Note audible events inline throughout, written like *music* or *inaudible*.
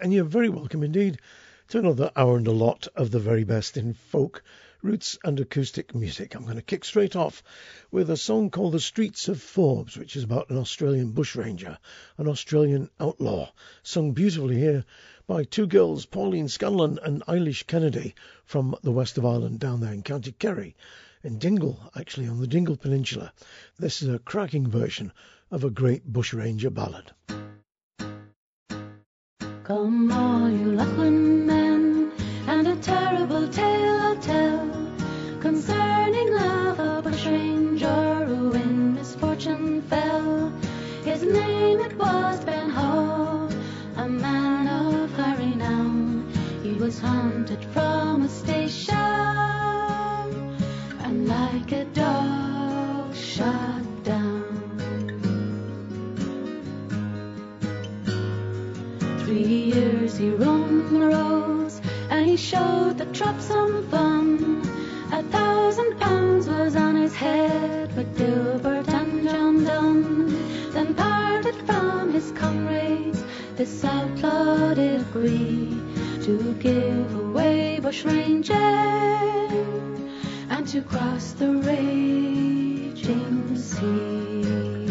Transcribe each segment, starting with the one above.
And you're very welcome indeed to another hour and a lot of the very best in folk, roots, and acoustic music. I'm going to kick straight off with a song called The Streets of Forbes, which is about an Australian bushranger, an Australian outlaw, sung beautifully here by two girls, Pauline Scanlon and Eilish Kennedy, from the west of Ireland down there in County Kerry, in Dingle, actually on the Dingle Peninsula. This is a cracking version of a great bushranger ballad. Come all showed the trap some fun. A thousand pounds was on his head, but Gilbert and John Dunn then parted from his comrades. This outlaw did agree to give away bushranging and to cross the raging sea.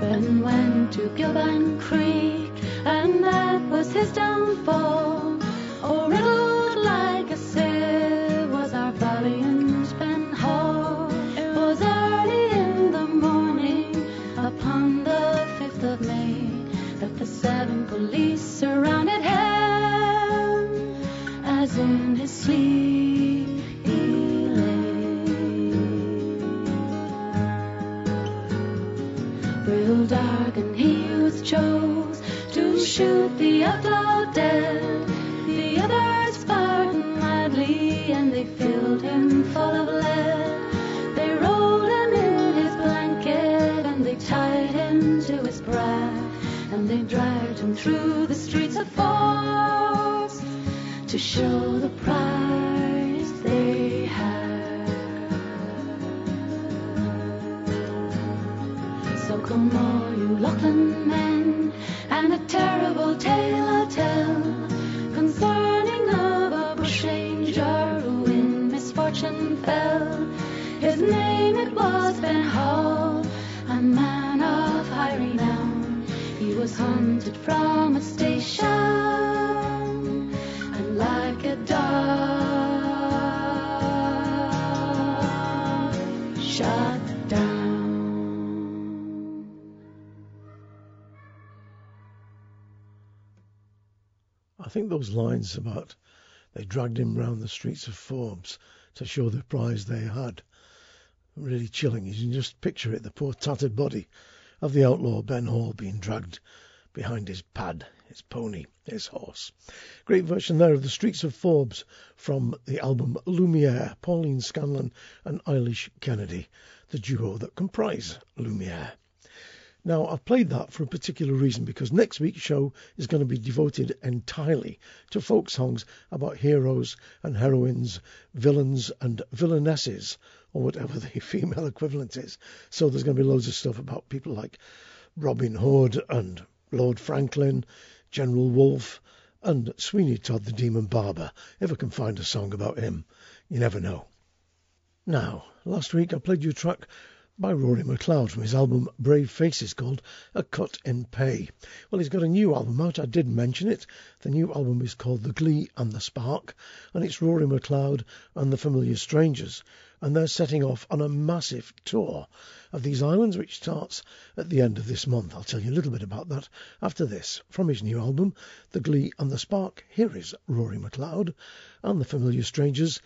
Ben went to Goobang Creek, and that was his downfall. Oh, riddled like a sieve was our valiant Ben Hall. It was early in the morning, upon the 5th of May, that the seven police surrounded him, as in his sleep he lay, real dark, and he was chose to shoot the outlaw dead. The others fired madly, and they filled him full of lead. They rolled him in his blanket, and they tied him to his breast, and they dragged him through the streets of Forbes to show the prize they had. So come all you Lachlan tale I'll tell concerning of a bushranger who in misfortune fell. His name it was Ben Hall, a man of high renown. He was hunted from a station, and like a dog think those lines about they dragged him round the streets of Forbes to show the prize they had really chilling. You can just picture it the poor tattered body of the outlaw Ben Hall being dragged behind his pad, his pony, his horse. Great version there of the streets of Forbes from the album Lumiere, Pauline Scanlon and Eilish Kennedy, the duo that comprise Lumiere. Now, I've played that for a particular reason because next week's show is going to be devoted entirely to folk songs about heroes and heroines, villains and villainesses, or whatever *laughs* the female equivalent is. So there's going to be loads of stuff about people like Robin Hood and Lord Franklin, General Wolfe, and Sweeney Todd the Demon Barber, if I can find a song about him. You never know. Now, last week I played you a track by Rory McLeod from his album Brave Faces called A Cut in Pay. Well, he's got a new album out. I did mention it. The new album is called The Glee and the Spark, and it's Rory McLeod and the Familiar Strangers. And they're setting off on a massive tour of these islands, which starts at the end of this month. I'll tell you a little bit about that after this. From his new album, The Glee and the Spark, here is Rory McLeod and the Familiar Strangers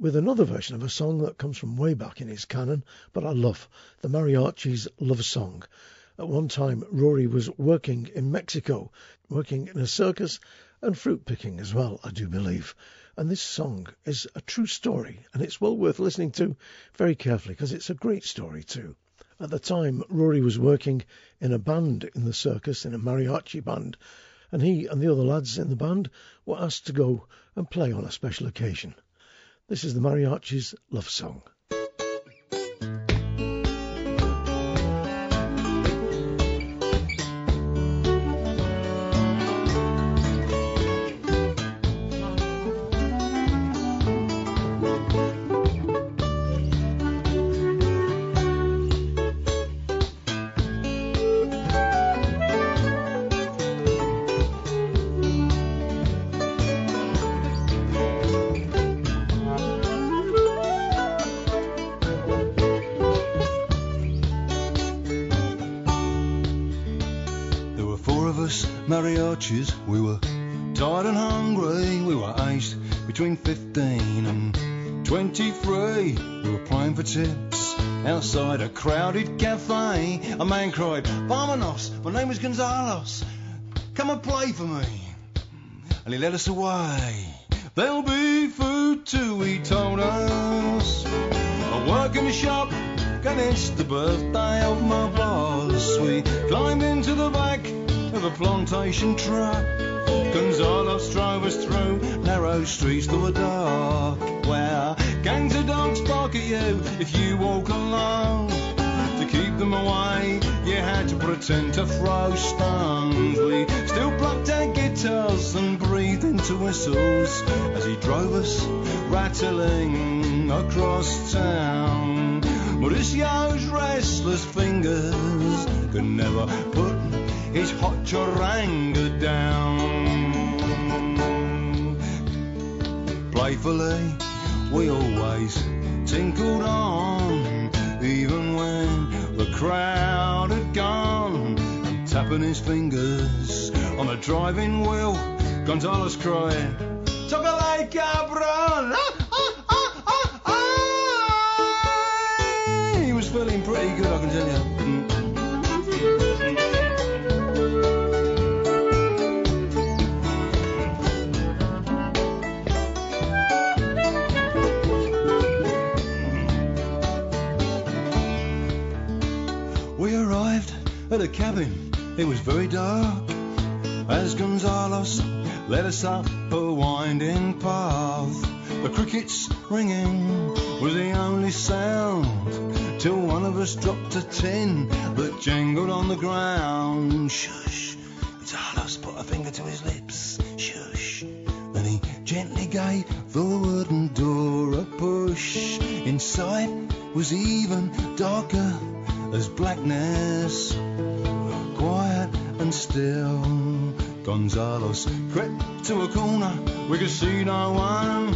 with another version of a song that comes from way back in his canon, but I love the Mariachis' love song. At one time, Rory was working in Mexico, working in a circus and fruit picking as well, I do believe. And this song is a true story, and it's well worth listening to very carefully because it's a great story too. At the time, Rory was working in a band in the circus, in a mariachi band, and he and the other lads in the band were asked to go and play on a special occasion. This is the Mariachis' love song. And he led us away. There'll be food to eat on us. I work in the shop, and it's the birthday of my boss. We climbed into the back of a plantation truck. Gonzales drove us through narrow streets that were dark. Where gangs of dogs bark at you if you walk alone. To keep them away, you had to pretend to throw stones. We still plucked our guitars and into whistles as he drove us rattling across town. Yo's restless fingers could never put his hot charanga down. Playfully, we always tinkled on, even when the crowd had gone. And Tapping his fingers on the driving wheel, Gonzales cried, Chocolate cabron! Ah, ah, ah, ah, ah. He was feeling pretty good, I can tell you. We arrived at a cabin, it was very dark. As Gonzales led us up a winding path, the crickets ringing was the only sound. Till one of us dropped a tin that jangled on the ground. Shush! Gonzales put a finger to his lips. Shush! Then he gently gave the wooden door a push. Inside was even darker as blackness, quiet and still. Gonzales crept to a corner, we could see no one.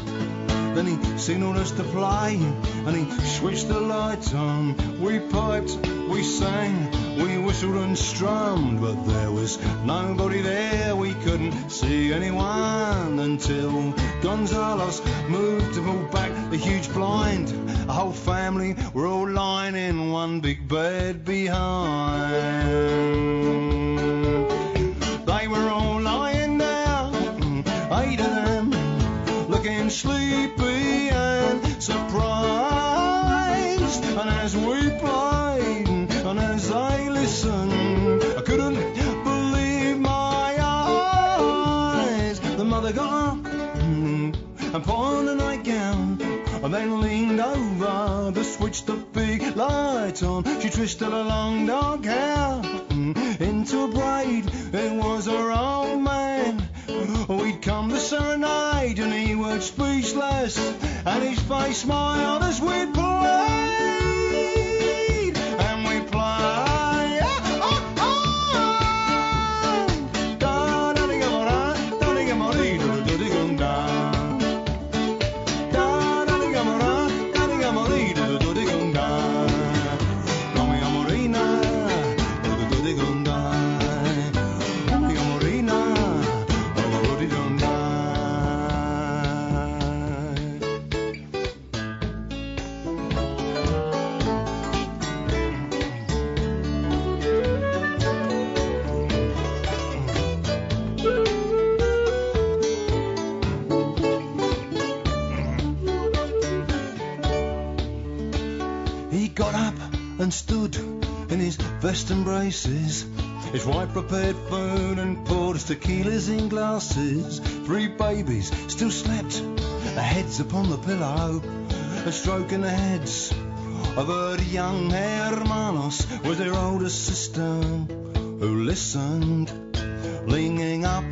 Then he signaled us to play, and he switched the lights on. We piped, we sang, we whistled and strummed, but there was nobody there. We couldn't see anyone until Gonzales moved to pull back the huge blind. A whole family were all lying in one big bed behind. Sleepy and surprised. And as we played, and as I listened, I couldn't believe my eyes. The mother got up and put on a nightgown, and then leaned over to switch the big light on. She twisted her long dark hair into a braid. It was her old man. We'd come to serenade, and he was speechless, and his face smiled as we played, and stood in his vest and braces. His wife prepared food and poured us tequilas in glasses. Three babies still slept, their heads upon the pillow, and stroking the heads of her young hermanos with their older sister who listened, leaning up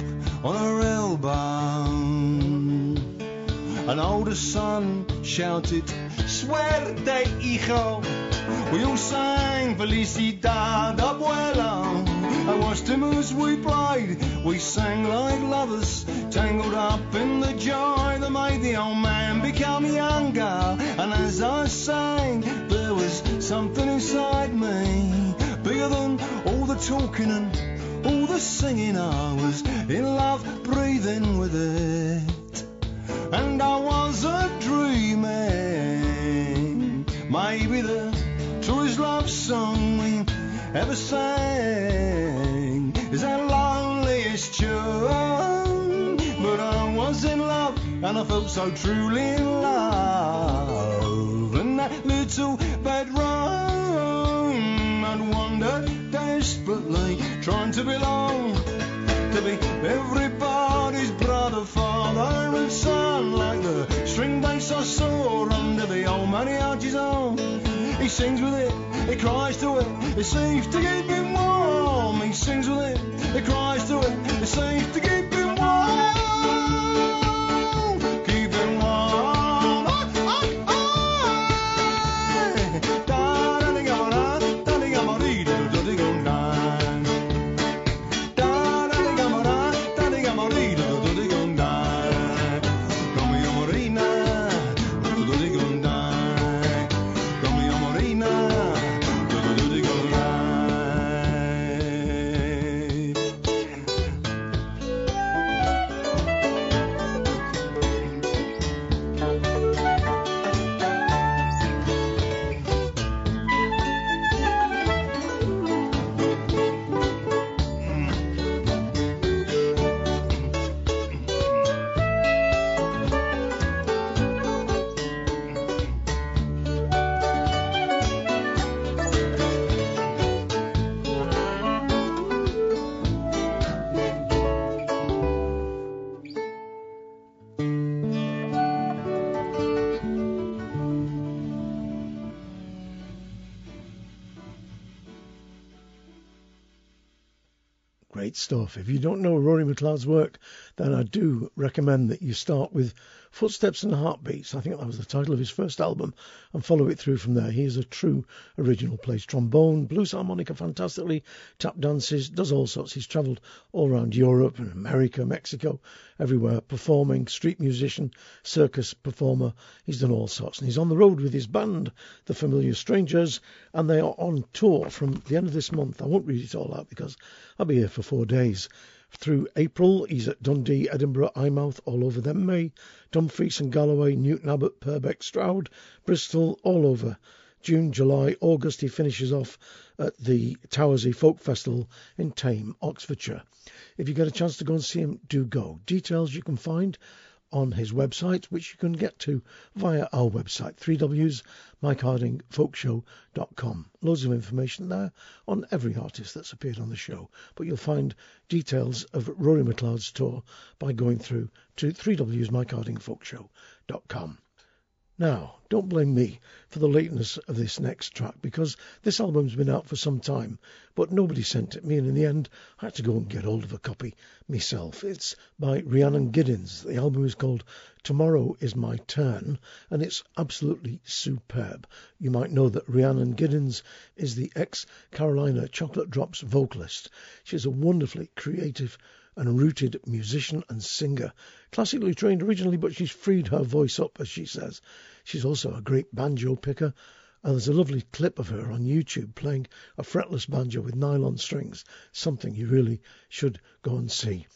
on her elbow. An older son shouted, Suerte, hijo. We all sang Felicidad, abuelo. I watched him as we played. We sang like lovers, tangled up in the joy that made the old man become younger. And as I sang, there was something inside me, bigger than all the talking and all the singing I was in love, breathing with it. I was a dreaming, maybe the truest love song we ever sang is our loneliest tune. But I was in love, and I felt so truly in love. And that little bedroom, I'd wander desperately, trying to belong, to be everybody's brother, father, and son, like the string bass I saw under the old mariachi's arm. He sings with it, he cries to it, it seems to keep him warm. He sings with it, he cries to it, it seems to keep stuff. If you don't know Rory McLeod's work, then I do recommend that you start with Footsteps and Heartbeats. I think that was the title of his first album, and follow it through from there. He is a true original. Plays trombone, blues harmonica fantastically, tap dances, does all sorts. He's travelled all around Europe and America, Mexico, everywhere, performing, street musician, circus performer. He's done all sorts. And he's on the road with his band, The Familiar Strangers, and they are on tour from the end of this month. I won't read it all out because I'll be here for four days. Through April, he's at Dundee, Edinburgh, Eyemouth, all over. Then May, Dumfries and Galloway, Newton Abbot, Purbeck, Stroud, Bristol, all over. June, July, August, he finishes off at the Towersey Folk Festival in Thame, Oxfordshire. If you get a chance to go and see him, do go. Details you can find on his website, which you can get to via our website, 3Ws, MikeHardingFolkshow.com. Loads of information there on every artist that's appeared on the show, but you'll find details of Rory McLeod's tour by going through to 3Ws, MikeHardingFolkshow.com. Now, don't blame me for the lateness of this next track because this album's been out for some time, but nobody sent it me, and in the end, I had to go and get hold of a copy myself. It's by Rhiannon Giddens. The album is called Tomorrow is My Turn, and it's absolutely superb. You might know that Rhiannon Giddens is the ex Carolina Chocolate Drops vocalist. She's a wonderfully creative and rooted musician and singer. Classically trained originally, but she's freed her voice up, as she says. She's also a great banjo picker, and there's a lovely clip of her on YouTube playing a fretless banjo with nylon strings, something you really should go and see.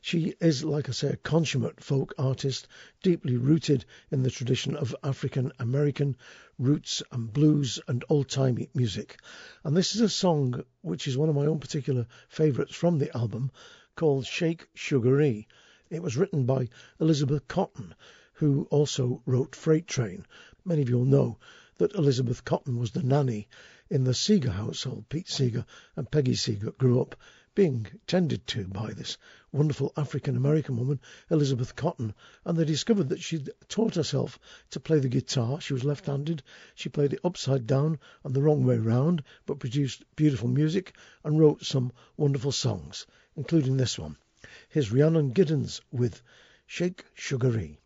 She is, like I say, a consummate folk artist, deeply rooted in the tradition of African American roots and blues and old timey music. And this is a song which is one of my own particular favourites from the album called Shake Sugaree. It was written by Elizabeth Cotten, who also wrote Freight Train. Many of you will know that Elizabeth Cotten was the nanny in the Seeger household. Pete Seeger and Peggy Seeger grew up being tended to by this wonderful African American woman, Elizabeth Cotten, and they discovered that she'd taught herself to play the guitar. She was left handed. She played it upside down and the wrong way round, but produced beautiful music and wrote some wonderful songs, including this one. Here's Rhiannon Giddens with Shake Sugaree.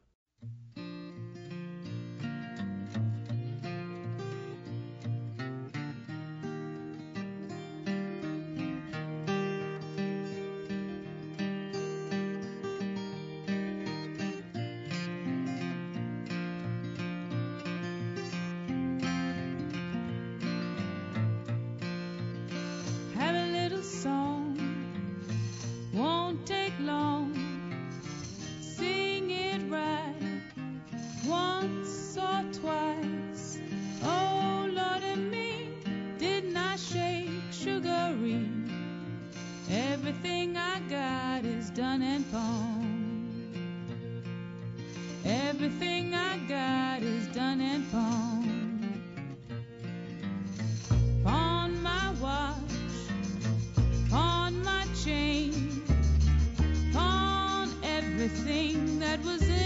That was in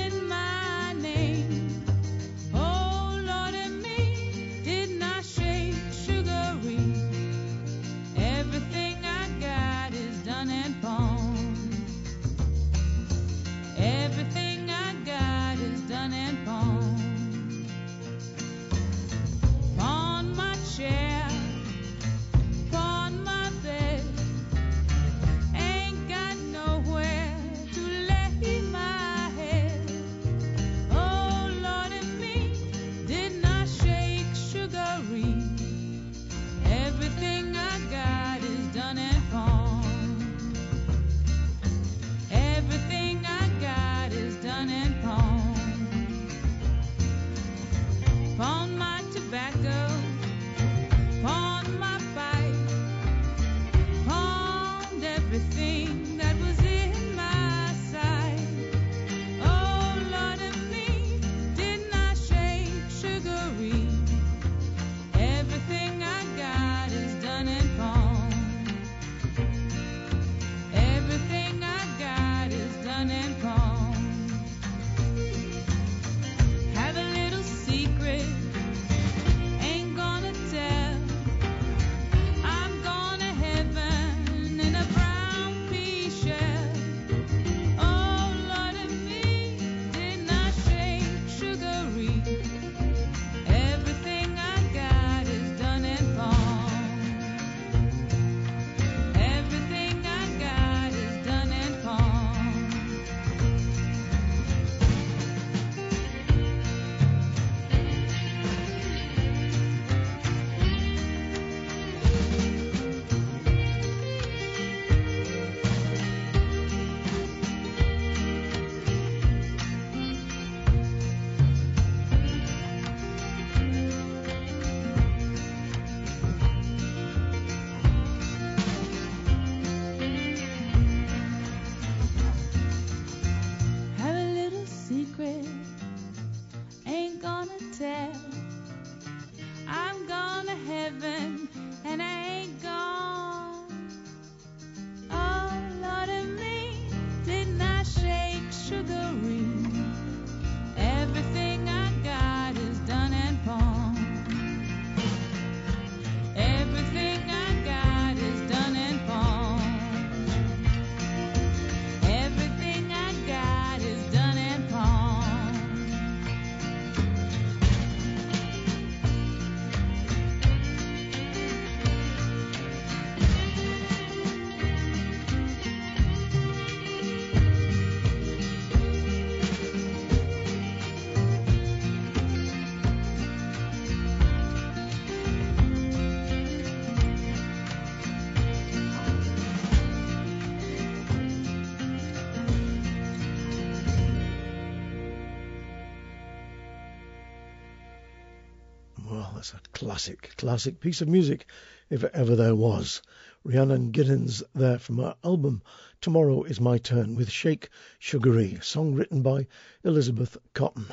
classic, classic piece of music, if ever there was. Rhiannon Giddens there from her album Tomorrow is My Turn with Shake Sugaree, song written by Elizabeth Cotten,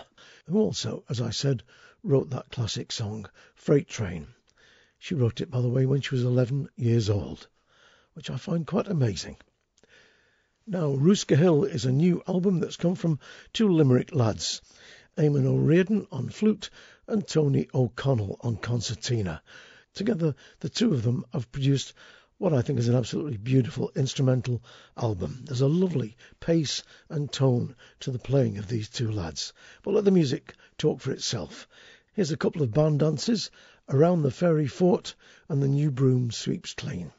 who also, as I said, wrote that classic song Freight Train. She wrote it, by the way, when she was 11 years old, which I find quite amazing. Now, Rooska Hill is a new album that's come from two Limerick lads, Éamonn O'Riordan on flute and Tony O'Connell on concertina. Together, the two of them have produced what I think is an absolutely beautiful instrumental album. There's a lovely pace and tone to the playing of these two lads. But let the music talk for itself. Here's a couple of band dances around the fairy fort and the new broom sweeps clean.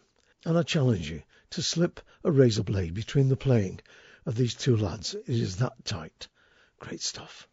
And I challenge you to slip a razor blade between the playing of these two lads. It is that tight. Great stuff.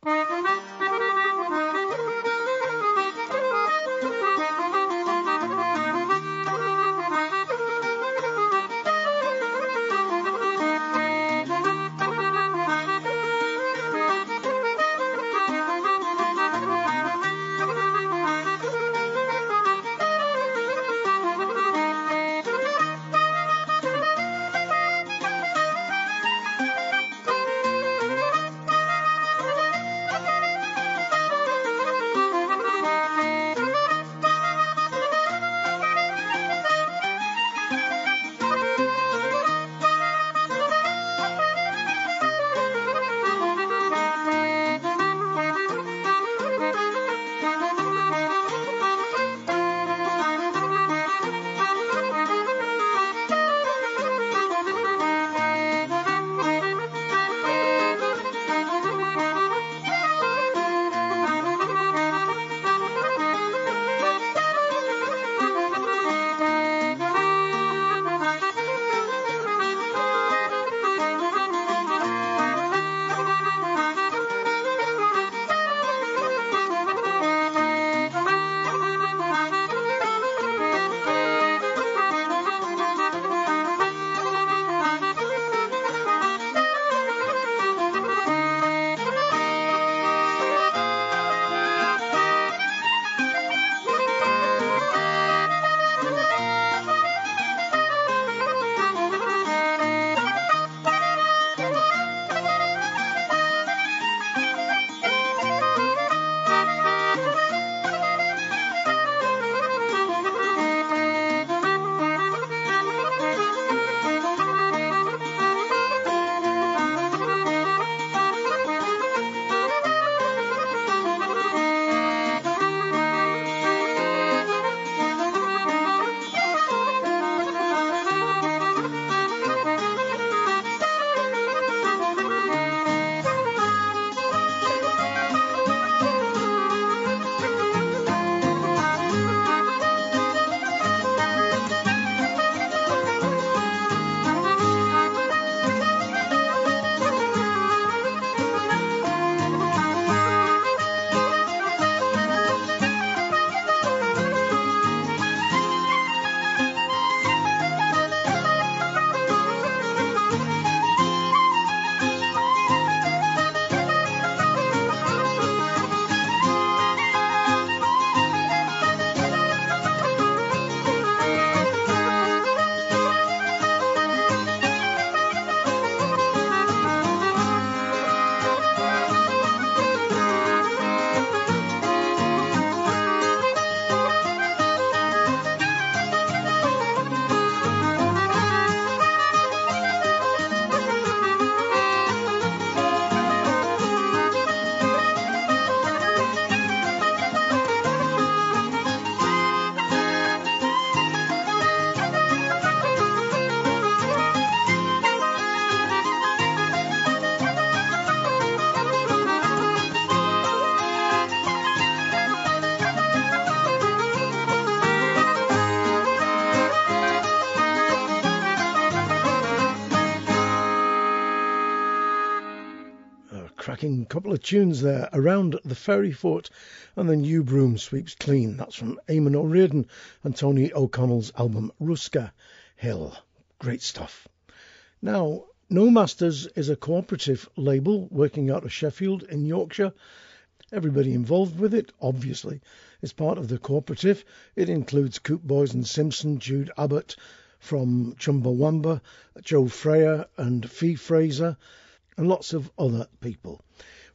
Cracking couple of tunes there. Around the Fairy Fort and the New Broom Sweeps Clean. That's from Éamonn O'Riordan and Tony O'Connell's album Rooska Hill. Great stuff. Now, No Masters is a cooperative label working out of Sheffield in Yorkshire. Everybody involved with it, obviously, is part of the cooperative. It includes Coope Boyes and Simpson, Jude Abbott from Chumbawamba, Jo Freya and Fi Fraser, and lots of other people.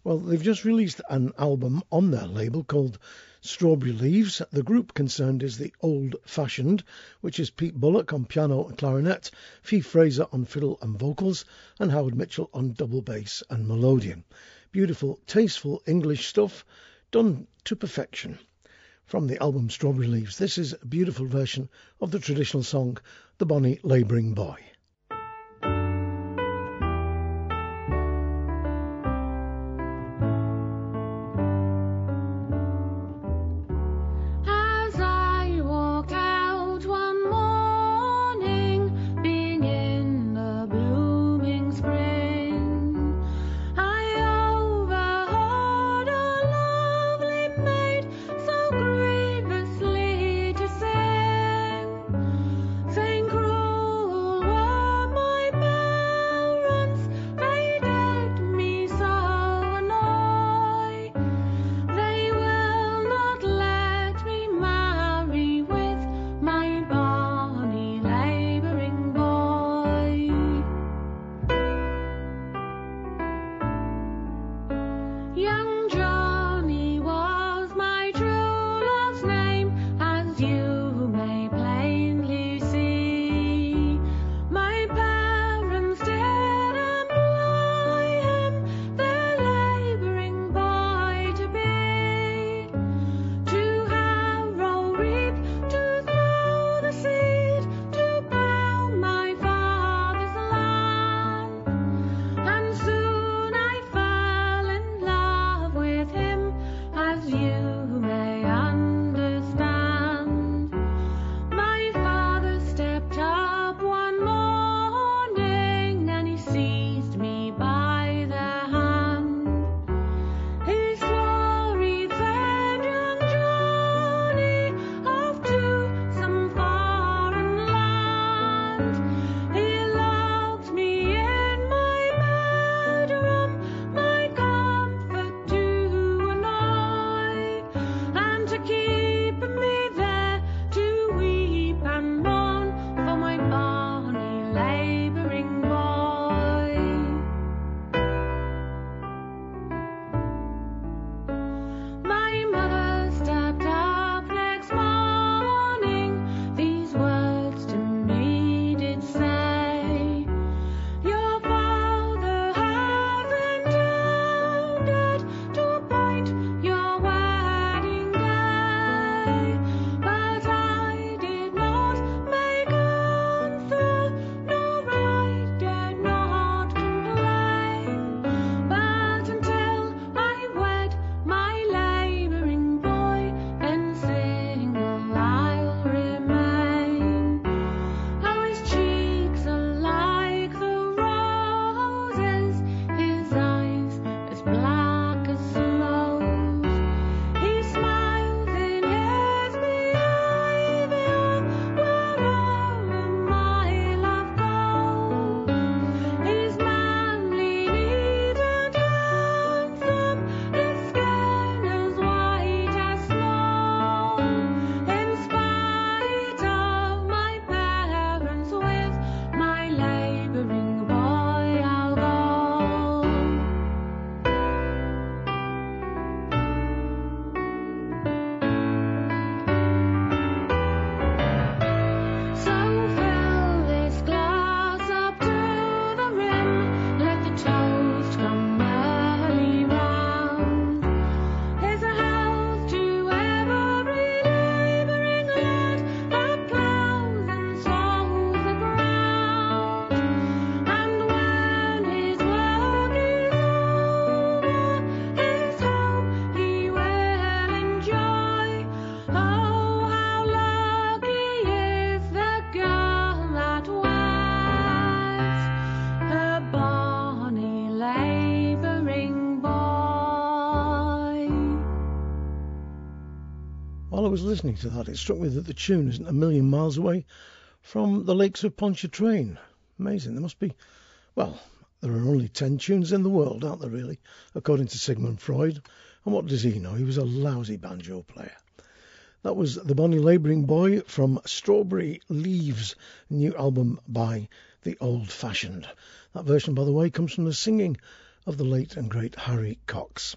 Well, they've just released an album on their label called Strawberry Leaves. The group concerned is the Old Fashioned, which is Pete Bullock on piano and clarinet, Fi Fraser on fiddle and vocals, and Howard Mitchell on double bass and melodeon. Beautiful, tasteful English stuff done to perfection. From the album Strawberry Leaves, this is a beautiful version of the traditional song The Bonny Labouring Boy. Was listening to that, it struck me that the tune isn't a million miles away from the lakes of Pontchartrain. Amazing. There must be, well, there are only 10 tunes in the world, aren't there, really, according to Sigmund Freud. And what does he know? He was a lousy banjo player. That was The Bonny Labouring Boy from Strawberry Leaves, new album by The Old Fashioned. That version, by the way, comes from the singing of the late and great Harry Cox.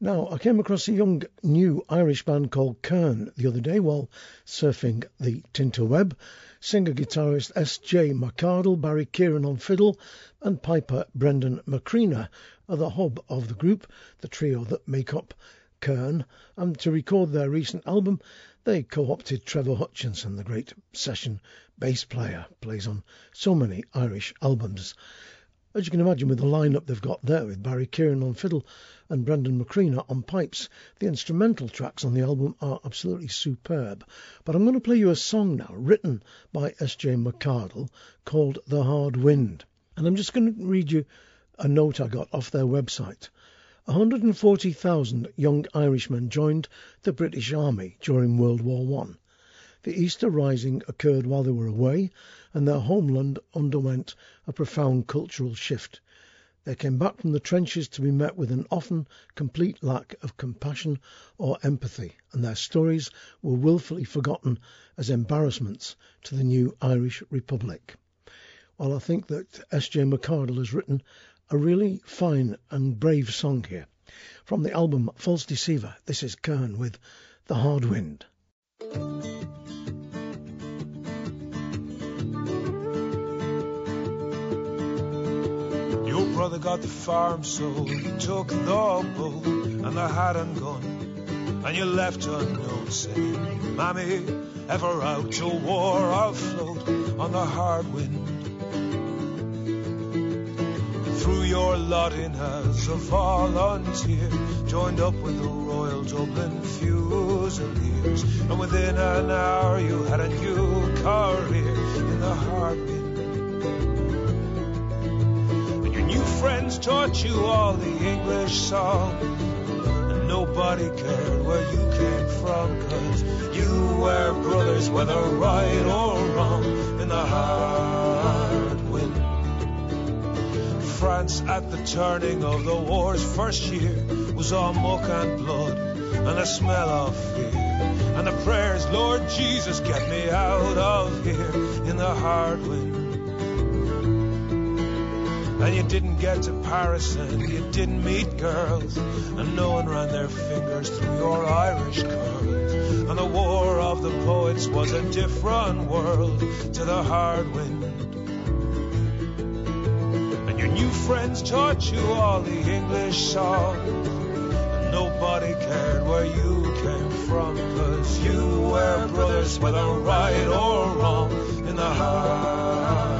Now, I came across a young new Irish band called Kern the other day while surfing the Tinterweb. Singer guitarist S.J. McArdle, Barry Kieran on fiddle, and piper Brendan McCreena are the hub of the group, the trio that make up Kern. And to record their recent album, they co opted Trevor Hutchinson, the great session bass player, plays on so many Irish albums. As you can imagine, with the lineup they've got there, with Barry Kieran on fiddle and Brendan McCreena on pipes, the instrumental tracks on the album are absolutely superb. But I'm going to play you a song now, written by S.J. McArdle, called The Hard Wind. And I'm just going to read you a note I got off their website. 140,000 young Irishmen joined the British Army during World War One. The Easter Rising occurred while they were away, and their homeland underwent a profound cultural shift. They came back from the trenches to be met with an often complete lack of compassion or empathy, and their stories were wilfully forgotten as embarrassments to the new Irish Republic. While I think that S.J. McArdle has written a really fine and brave song here. From the album False Deceiver, this is Kern with The Hard Wind. Brother got the farm sold, you took the boat and the hat and gun, and you left unknown saying, Mammy, ever out to war I'll float on the hard wind. Threw your lot in as a volunteer, joined up with the Royal Dublin Fusiliers, and within an hour you had a new career in the hard friends taught you all the English song. And nobody cared where you came from, cause you were brothers, whether right or wrong, in the hard wind. France at the turning of the war's first year was all muck and blood and a smell of fear. And the prayers, Lord Jesus, get me out of here in the hard wind. And you didn't get to Paris and you didn't meet girls. And no one ran their fingers through your Irish curls. And the war of the poets was a different world to the hard wind. And your new friends taught you all the English songs. And nobody cared where you came from. Cause you were brothers, whether right or wrong, in the hard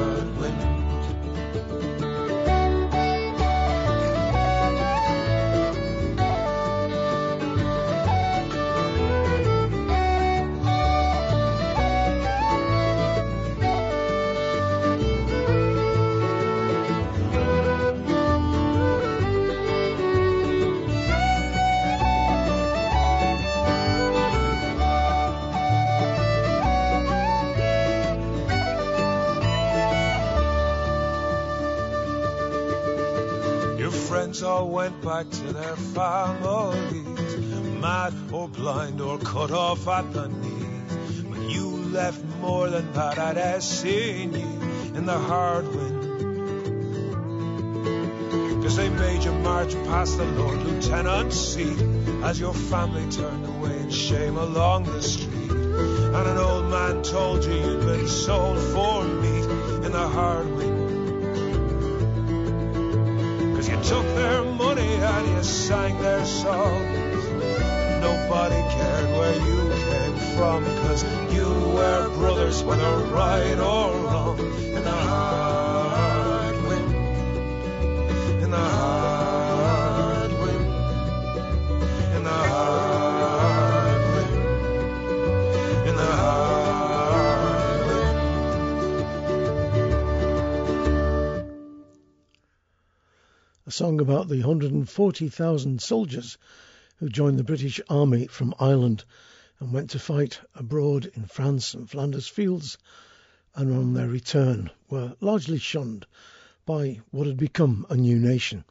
went back to their families, mad or blind or cut off at the knees. But you left more than that, I'd have seen you in the hard wind. Cause they made you march past the Lord Lieutenant's seat as your family turned away in shame along the street. And an old man told you you'd been sold for meat in the hard wind. Cause you took their money and you sang their songs. Nobody cared where you came from, cause you were brothers, whether right or wrong, in the song about the 140,000 soldiers who joined the British Army from Ireland and went to fight abroad in France and Flanders fields, and on their return were largely shunned by what had become a new nation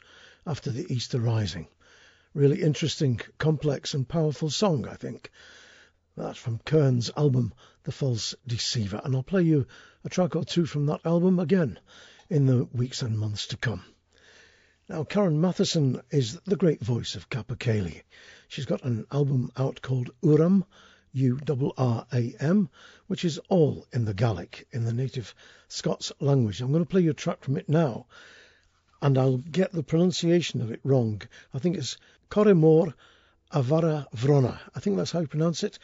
after the Easter Rising. Really interesting, complex, and powerful song, I think. That's from Kern's album, The False Deceiver, and I'll play you a track or two from that album again in the weeks and months to come. Now, Karen Matheson is the great voice of Capercaillie. She's got an album out called Urram, U-R-R-A-M, which is all in the Gaelic, in the native Scots language. I'm going to play you a track from it now, and I'll get the pronunciation of it wrong. I think it's Corrimor Avara Vrona. I think that's how you pronounce it.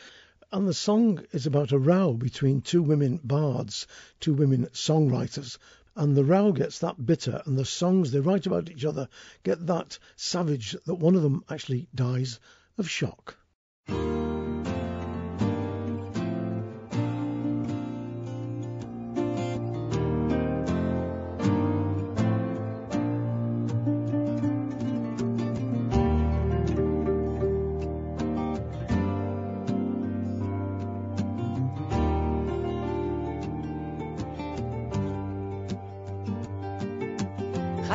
And the song is about a row between two women bards, two women songwriters. And the row gets that bitter, and the songs they write about each other get that savage that one of them actually dies of shock.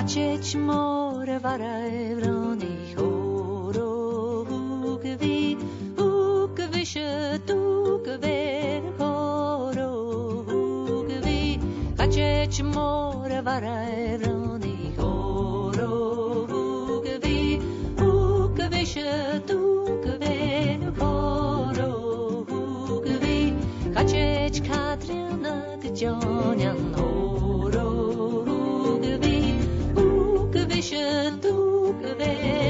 Chich more vara evroni choro hugvi hugvishe tugve choro hugvi Chich more vara evroni choro hugvi hugvishe tugve choro hugvi Chich Katrina gjonyan horo Hugvishe tugve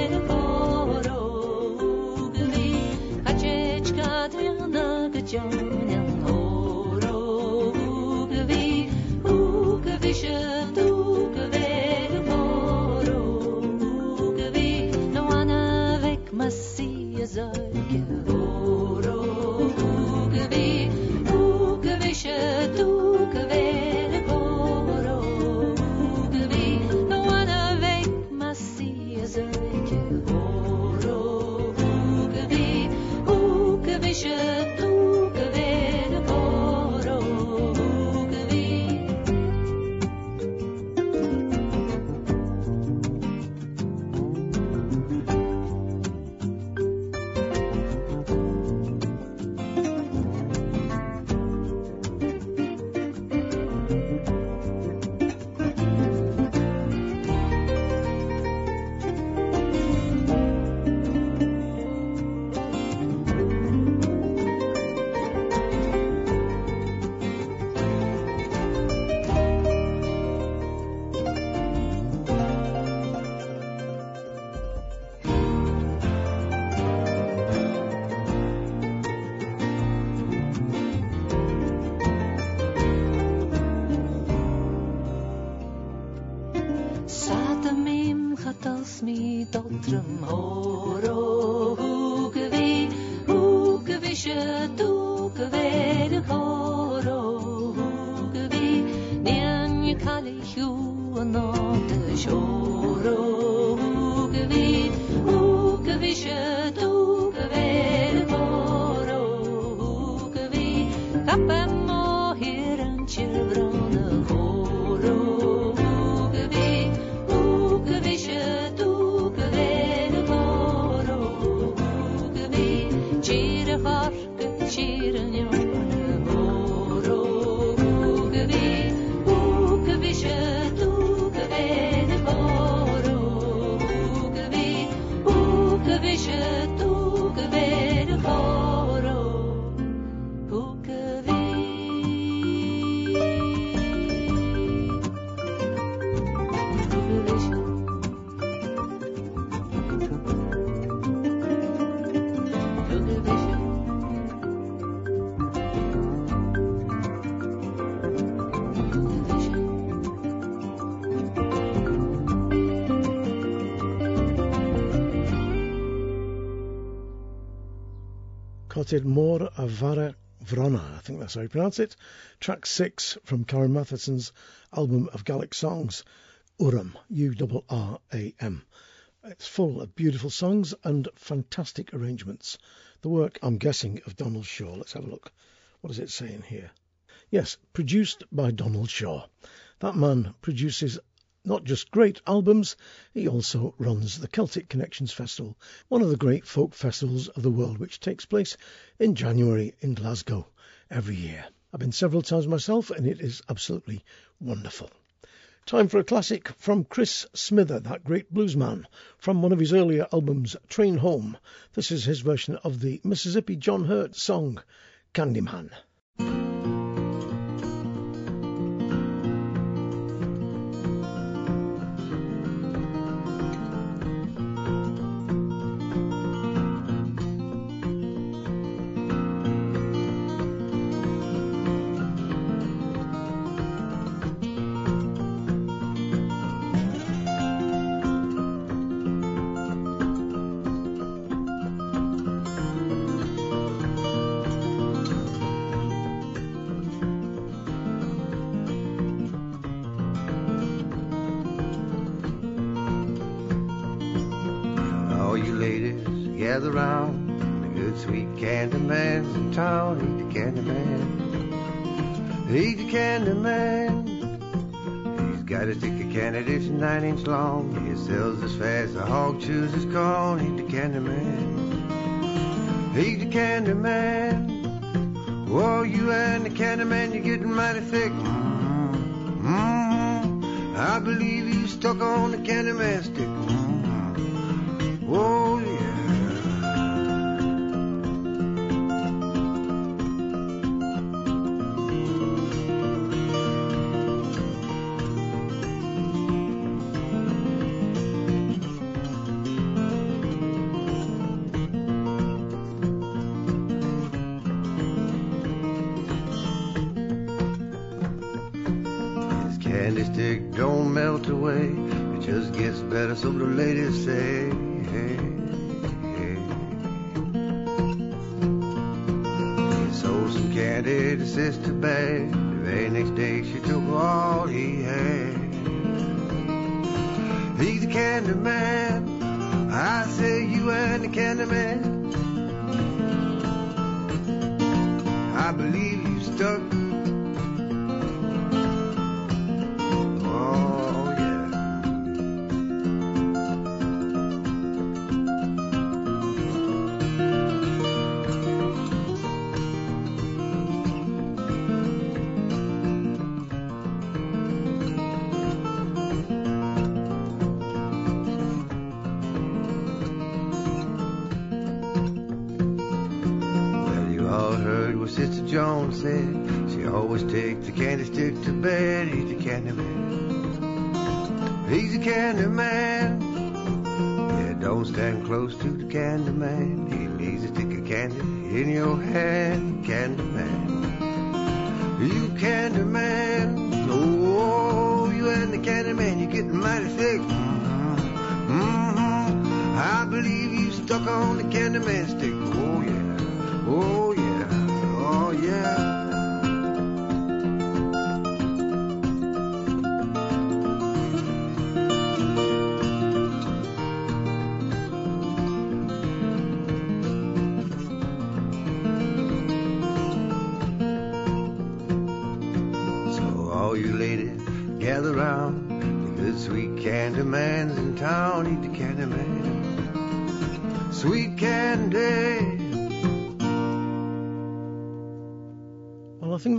Coted More Avara Vrona, I think that's how you pronounce it. Track six from Karen Matheson's album of Gaelic songs, Urram, U-R-R-A-M. It's full of beautiful songs and fantastic arrangements. The work, I'm guessing, of Donald Shaw. Let's have a look. What does it say in here? Yes, produced by Donald Shaw. That man produces not just great albums, he also runs the Celtic Connections Festival, one of the great folk festivals of the world, which takes place in January in Glasgow every year. I've been several times myself and it is absolutely wonderful. Time for a classic from Chris Smither, that great bluesman, from one of his earlier albums, Train Home. This is his version of the Mississippi John Hurt song, Candyman. Inch long. He sells as fast as a hog chews his corn. He's the candy man. He's the candy man. Whoa, you and the candy man, you're getting mighty thick. Mm-hmm. Mm-hmm. I believe you stuck on the candy man candy stick don't melt away. It just gets better, so the ladies say. Hey, hey. He sold some candy to Sister Bad. The very next day she took all he had. He's the candy man. I say you and the candy man. I believe you stuck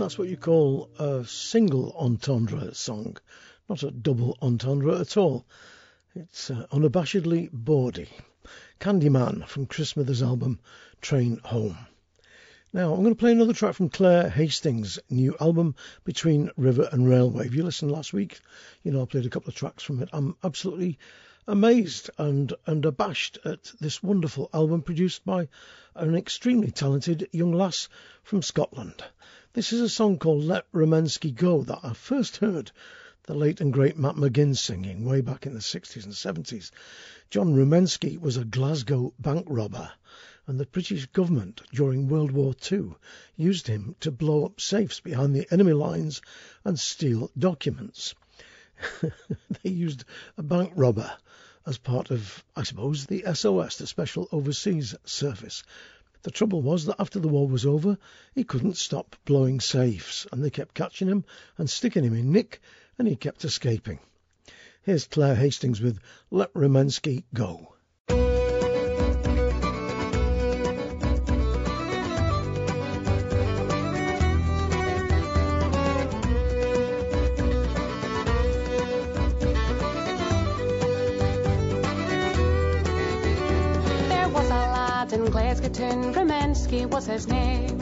that's what you call a single entendre song, not a double entendre at all. It's uh, unabashedly bawdy. Candyman from Chris Smithers' album Train Home. Now, I'm going to play another track from Claire Hastings' new album, Between River and Railway. If you listened last week, you know I played a couple of tracks from it. I'm absolutely amazed and, and abashed at this wonderful album produced by an extremely talented young lass from Scotland. This is a song called Let Ramensky Go that I first heard the late and great Matt McGinn singing way back in the 60s and 70s. John Ramensky was a Glasgow bank robber, and the British government during World War II used him to blow up safes behind the enemy lines and steal documents. *laughs* they used a bank robber as part of, I suppose, the SOS, the Special Overseas Service. The trouble was that after the war was over, he couldn't stop blowing safes, and they kept catching him and sticking him in nick, and he kept escaping. Here's Claire Hastings with Let Ramensky Go. Was his name.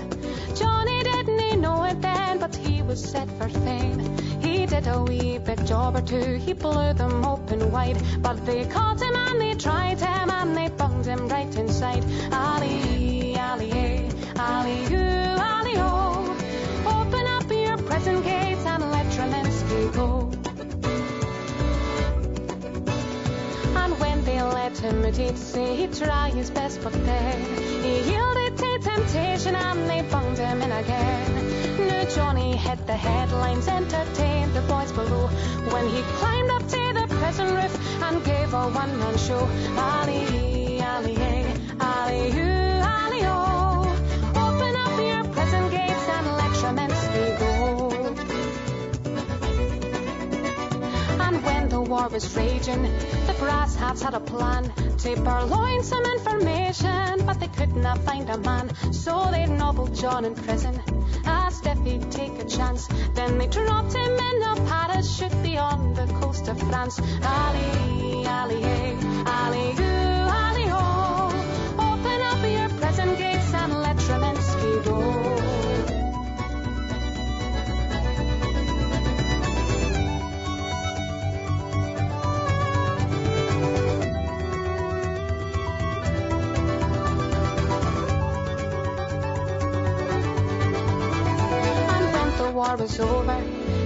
Johnny didn't he know it then, but he was set for fame. He did a wee bit job or two, he blew them open wide. But they caught him and they tried him and they bunged him right inside. Ali, Ali, eh, Ali, ooh, Ali, oh. Open up your prison gates and let Ramensky go. And when they let him, he'd say he'd try his best, but then he yielded temptation and they bunged him in again. Now Johnny hit the headlines, entertained the boys below when he climbed up to the prison roof and gave a one-man show. Ali, Ali, ooh, Ali, war was raging, the brass hats had a plan to purloin some information, but they could not find a man, so they nobbled John in prison. Asked if he'd take a chance, then they dropped him in a parachute beyond the coast of France. Ali, Ali, hey, Ali, ooh, war was over,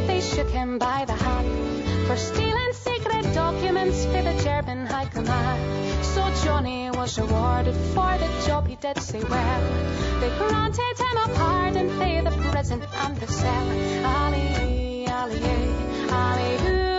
they shook him by the hand for stealing secret documents for the German High Command. So Johnny was rewarded for the job he did so well. They granted him a pardon for the prison and the cell. Ali, Ali, eh, Ali, eh,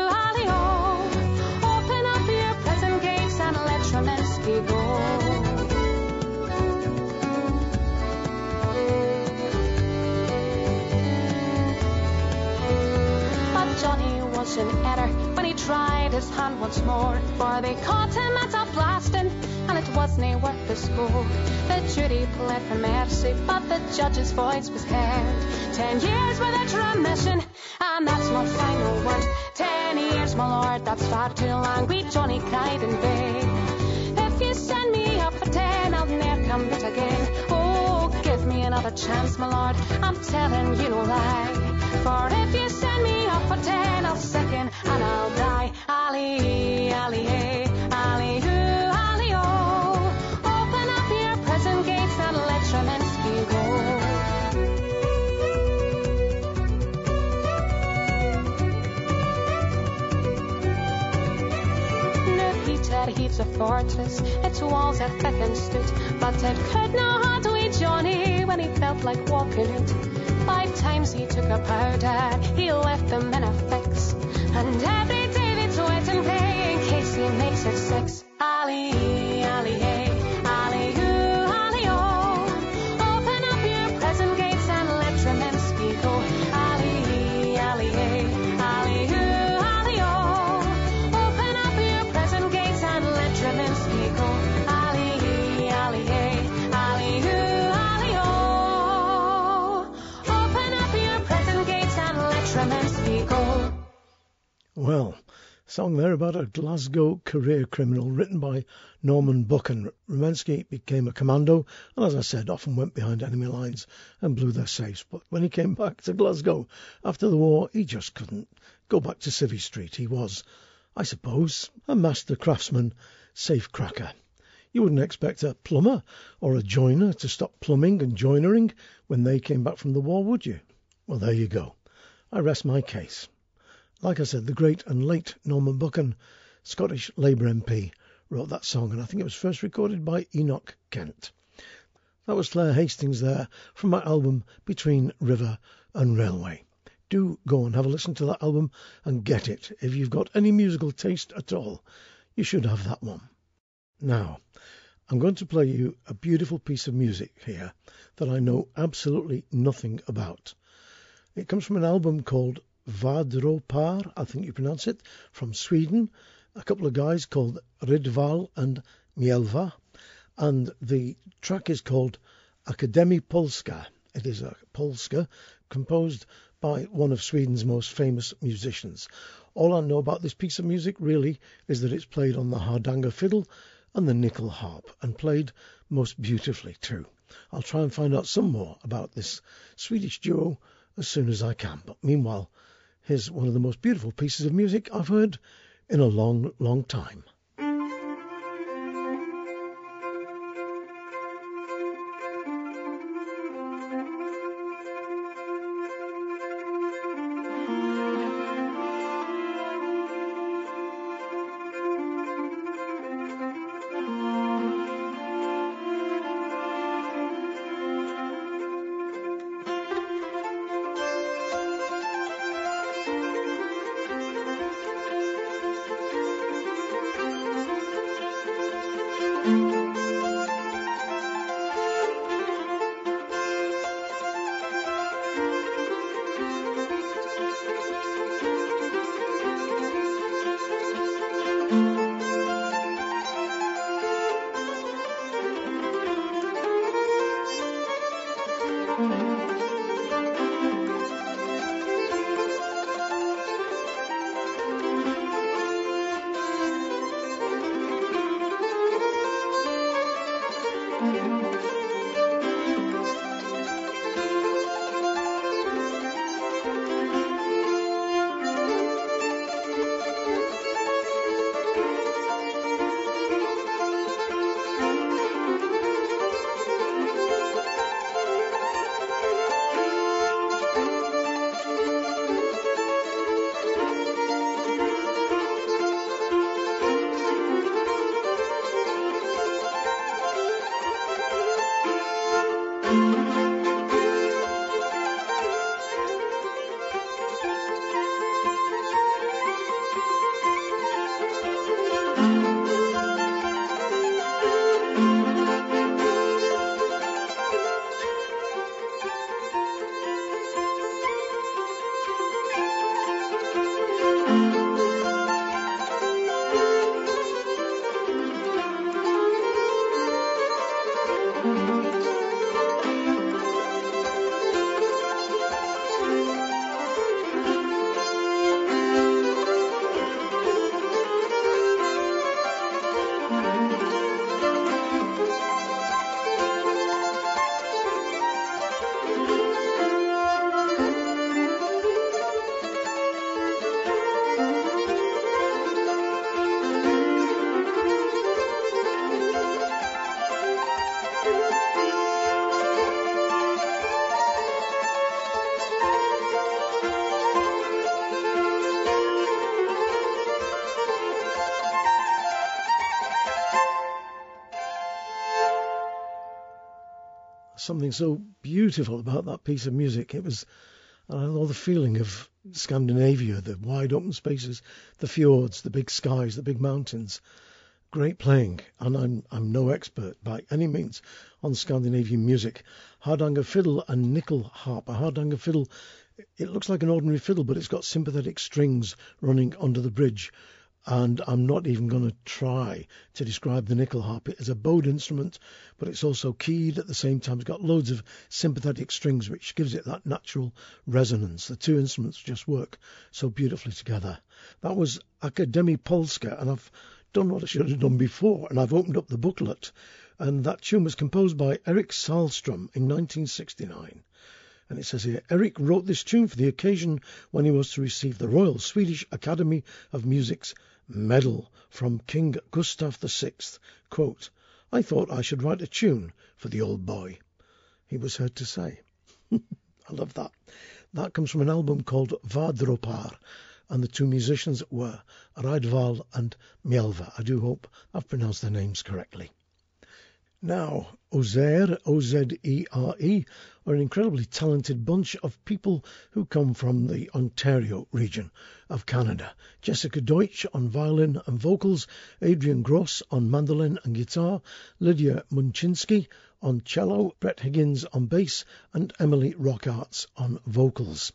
Johnny was an error when he tried his hand once more. For they caught him at a blasting, and it wasn't worth the score. The jury pled for mercy, but the judge's voice was heard. Ten years without remission, and that's my final word. Ten years, my lord, that's far too long. We Johnny cried in vain. If you send me up for ten, I'll never come back again. Oh, give me another chance, my lord. I'm telling you no lie. For if send me up for ten, I'll second and I'll die. Ali, Ali, hey, Ali, who, Ali, oh. Open up your prison gates and let Ramensky go. No, Peter, he's a fortress, its walls are thick and stood, but it could not hardly Johnny when he felt like walking it. Five times he took a powder, he left them in a fix. And every day they wait and pay in case he makes it six. Ali, Well, song there about a Glasgow career criminal written by Norman Buchan. Ramensky became a commando and, as I said, often went behind enemy lines and blew their safes. But when he came back to Glasgow after the war, he just couldn't go back to Civvy Street. He was, I suppose, a master craftsman, safe cracker. You wouldn't expect a plumber or a joiner to stop plumbing and joinering when they came back from the war, would you? Well, there you go. I rest my case. Like I said, the great and late Norman Buchan, Scottish Labour MP, wrote that song, and I think it was first recorded by Enoch Kent. That was Claire Hastings there from my album Between River and Railway. Do go and have a listen to that album and get it if you've got any musical taste at all. you should have that one. Now, I'm going to play you a beautiful piece of music here that I know absolutely nothing about. It comes from an album called Vadropar, I think you pronounce it, from Sweden. A couple of guys called Rydvall and Mjelva, and the track is called Akademi Polska. It is a polska composed by one of Sweden's most famous musicians. All I know about this piece of music really is that it's played on the hardanger fiddle and the nickel harp, and played most beautifully too. I'll try and find out some more about this Swedish duo as soon as I can. But meanwhile, here's one of the most beautiful pieces of music I've heard in a long, long time. Something so beautiful about that piece of music. It was, I don't know, the feeling of Scandinavia, the wide open spaces, the fjords, the big skies, the big mountains. Great playing, and I'm I'm no expert by any means on Scandinavian music. Hardanger fiddle and nickel harp. A hardanger fiddle, it looks like an ordinary fiddle, but it's got sympathetic strings running under the bridge and I'm not even going to try to describe the nickel harp. It is a bowed instrument, but it's also keyed at the same time. It's got loads of sympathetic strings, which gives it that natural resonance. The two instruments just work so beautifully together. That was Akademi Polska, and I've done what I should have done before, and I've opened up the booklet. And that tune was composed by Eric Sahlstrom in 1969. And it says here, Eric wrote this tune for the occasion when he was to receive the Royal Swedish Academy of Music's medal from King Gustav VI. Quote, I thought I should write a tune for the old boy. He was heard to say. *laughs* I love that. That comes from an album called Vadropar, and the two musicians were Rydvall and Mjelva. I do hope I've pronounced their names correctly. Now, Ozere, O-Z-E-R-E, are an incredibly talented bunch of people who come from the Ontario region of Canada. Jessica Deutsch on violin and vocals, Adrian Gross on mandolin and guitar, Lydia Munchinsky on cello, Brett Higgins on bass, and Emily Rockarts on vocals.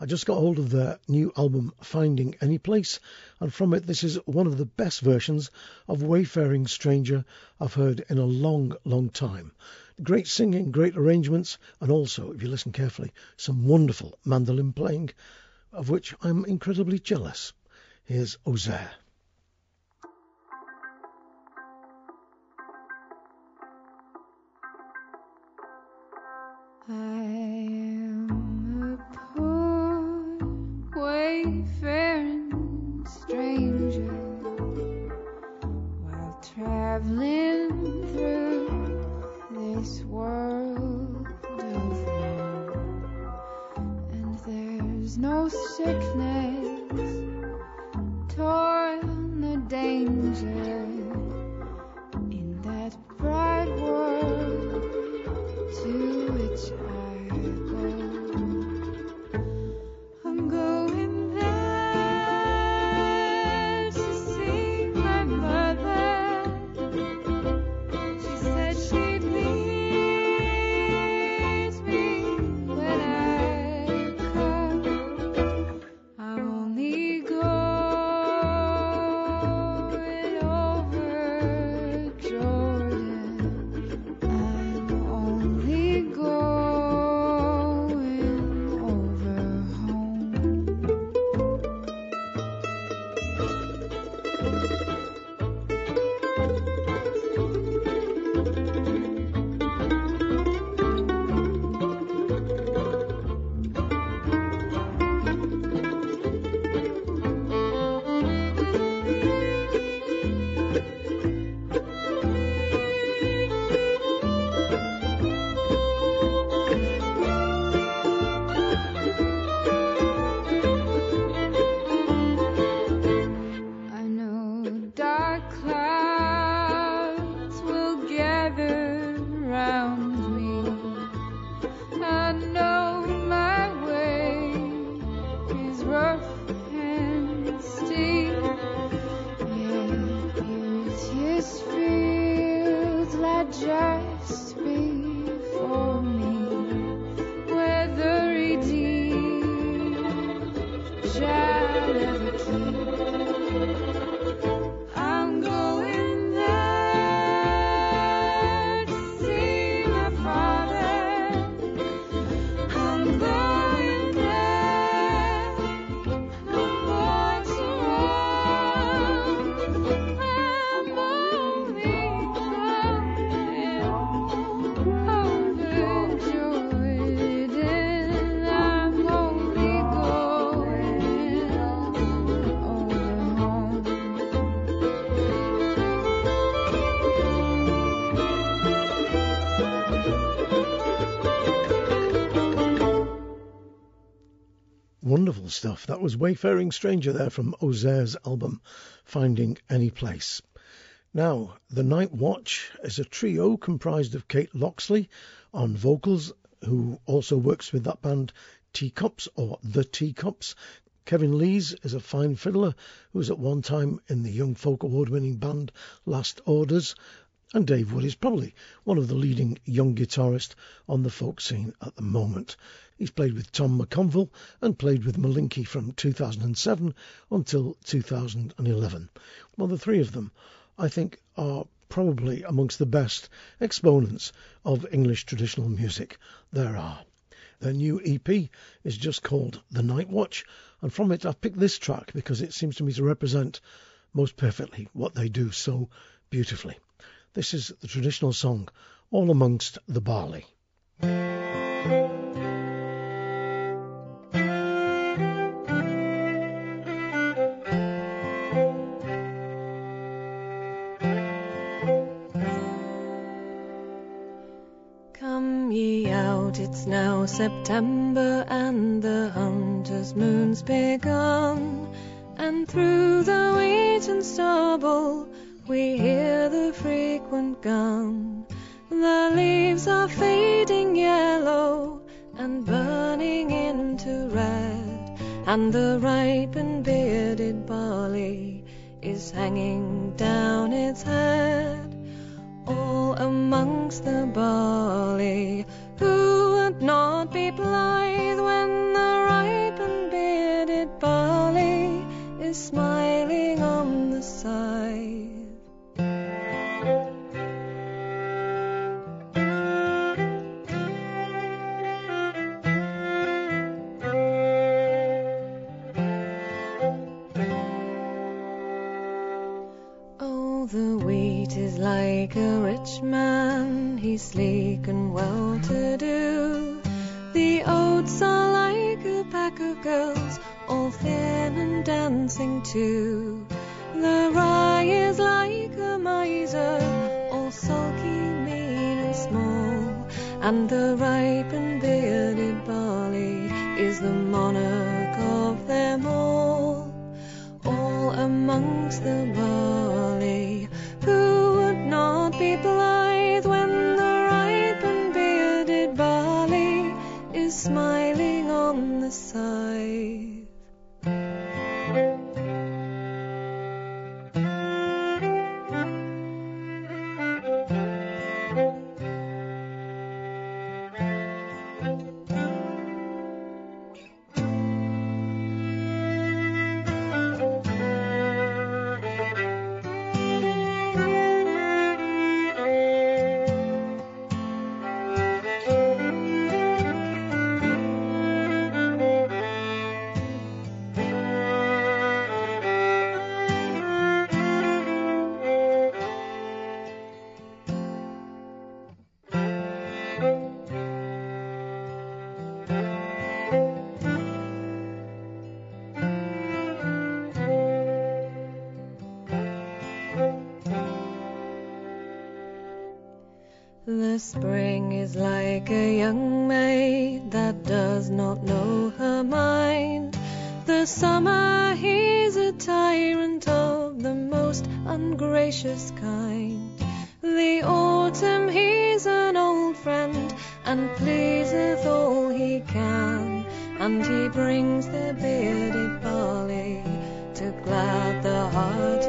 I just got hold of their new album Finding Any Place, and from it this is one of the best versions of Wayfaring Stranger I've heard in a long, long time. Great singing, great arrangements, and also, if you listen carefully, some wonderful mandolin playing, of which I'm incredibly jealous. Here's Ozere. Danger stuff. That was Wayfaring Stranger there from Ozere's album Finding Any Place. Now, The Night Watch is a trio comprised of Kate Loxley on vocals, who also works with that band Teacups or The Teacups. Kevin Lees is a fine fiddler who was at one time in the Young Folk Award winning band Last Orders. And Dave Wood is probably one of the leading young guitarists on the folk scene at the moment. He's played with Tom McConville and played with Malinky from 2007 until 2011. Well, the three of them, I think, are probably amongst the best exponents of English traditional music there are. Their new EP is just called The Night Watch, and from it I've picked this track because it seems to me to represent most perfectly what they do so beautifully. This is the traditional song All Amongst the Barley. September, and the hunter's moon's begun. And through the wheat and stubble we hear the frequent gun. The leaves are fading yellow and burning into red, and the ripened bearded barley is hanging down its head. All amongst the barley, blithe when the ripened bearded barley is smiling on the scythe? Oh, the wheat is like a rich man, he's sleek and well to do. Girls, all thin and dancing too. The rye is like a miser, all sulky, mean and small. And the ripe and bearded barley is the monarch of them all all amongst the barley. Who would not be spring is like a young maid that does not know her mind. The summer he's a tyrant of the most ungracious kind. The autumn he's an old friend and pleaseth all he can. And he brings the bearded barley to glad the heart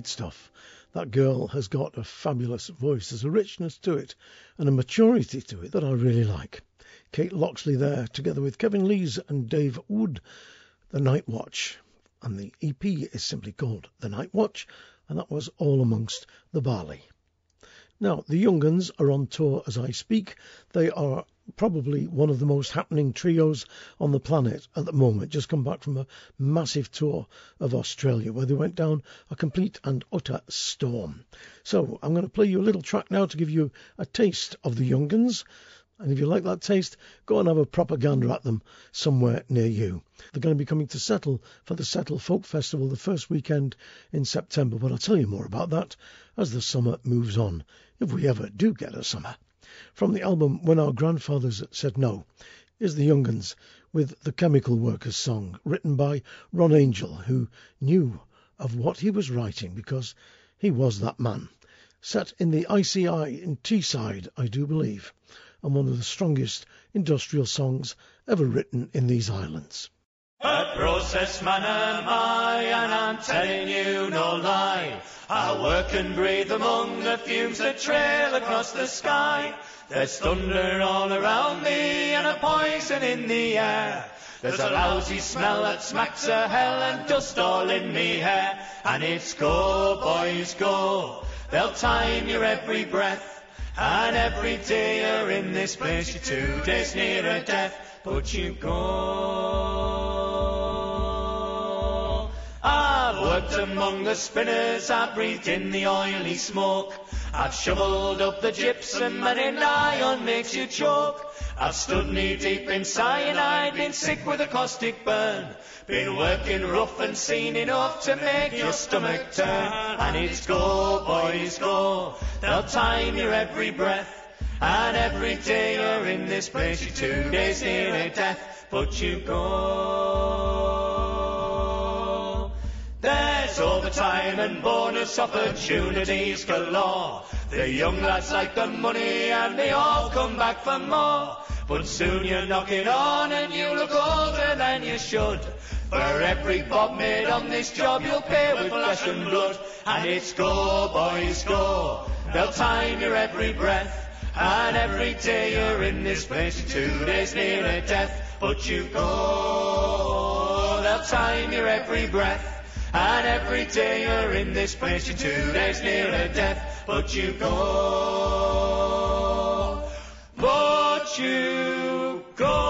great stuff. That girl has got a fabulous voice. There's a richness to it and a maturity to it that I really like. Kate Loxley there, together with Kevin Lees and Dave Wood, The Night Watch. And the EP is simply called The Night Watch, and that was all amongst the barley. Now, the Young'uns are on tour as I speak. They are probably one of the most happening trios on the planet at the moment. Just come back from a massive tour of Australia where they went down a complete and utter storm. So I'm going to play you a little track now to give you a taste of the Young'uns. And if you like that taste, go and have a propaganda at them somewhere near you. They're going to be coming to Settle for the Settle Folk Festival the first weekend in September, but I'll tell you more about that as the summer moves on, if we ever do get a summer. From the album When Our Grandfathers Said No is the Young'uns with the Chemical Workers song, written by Ron Angel, who knew of what he was writing because he was that man. Set in the ICI in Teesside, I do believe, and one of the strongest industrial songs ever written in these islands. A process man am I, and I'm telling you no lie. I work and breathe among the fumes that trail across the sky. There's thunder all around me and a poison in the air. There's a lousy smell that smacks of hell and dust all in me hair. And it's go, boys, go. They'll time your every breath. And every day you're in this place, you're two days nearer death, but you go. I've worked among the spinners, I've breathed in the oily smoke. I've shoveled up the gypsum and an iron makes you choke. I've stood knee deep in cyanide, been sick with a caustic burn. Been working rough and seen enough to make your stomach turn. And it's go, boys, go. They'll time your every breath. And every day you're in this place, you're two days near death. But you go. There's overtime and bonus opportunities galore. The young lads like the money and they all come back for more. But soon you're knocking on and you look older than you should. For every bob made on this job you'll pay with flesh and blood. And it's go, boys, go. They'll time your every breath. And every day you're in this place, two days nearer death. But you go, they'll time your every breath. And every day you're in this place, you're two days nearer death. But you go, but you go.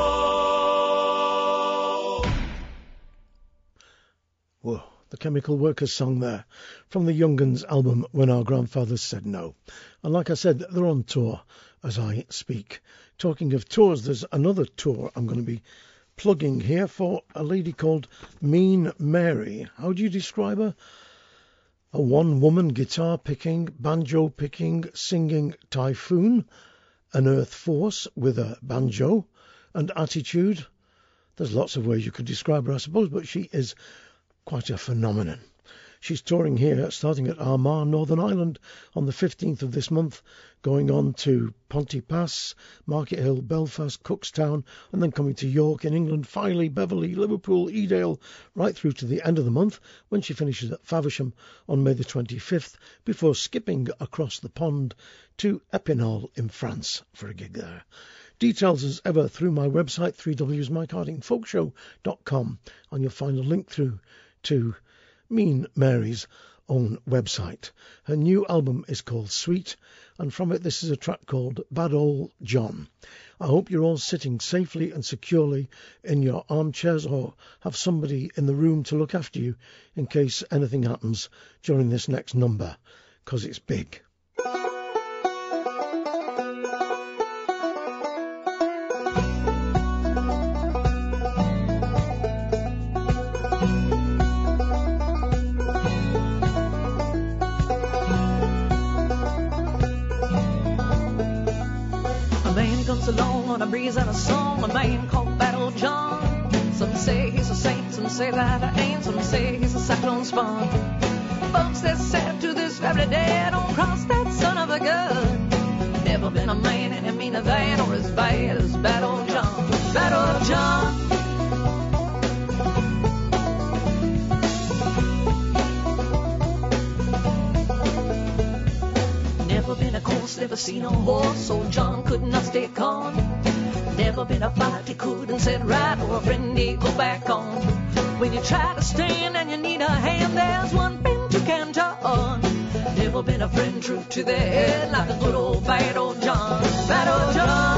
Whoa, the Chemical Workers song there from the Young'uns album When Our Grandfathers Said No. And like I said, they're on tour as I speak. Talking of tours, there's another tour I'm going to be plugging here for a lady called Mean Mary. How do you describe her? A one woman guitar picking, banjo picking, singing typhoon, an earth force with a banjo and attitude. There's lots of ways you could describe her, I suppose, but she is quite a phenomenon. She's touring here, starting at Armagh, Northern Ireland, on the 15th of this month, going on to Pontefract, Markethill, Belfast, Cookstown, and then coming to York in England, Filey, Beverley, Liverpool, Edale, right through to the end of the month when she finishes at Faversham on May the 25th, before skipping across the pond to Epinal in France for a gig there. Details as ever through my website, 3wsmikehardingfolkshow.com, and you'll find a link through to Mean Mary's own website. Her new album is called Sweet, and from it this is a track called Bad Old John. I hope you're all sitting safely and securely in your armchairs or have somebody in the room to look after you in case anything happens during this next number, because it's big. Breeze and a song, a man called Bad Old John. Some say he's a saint, some say that I ain't, some say he's a cyclone spawn. Folks that said to this very day, don't cross that son of a gun. Never been a man in a meaner van or as bad as Bad Old John. Bad Old John. Never seen a horse, so John could not stay calm. Never been a fight he couldn't set right, or a friend he go back on. When you try to stand and you need a hand, there's one bend you can turn. Never been a friend true to their head like a good old bad old John. Bad old John.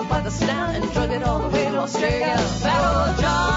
By the snout, and drug it all the way to Australia. Bad old John.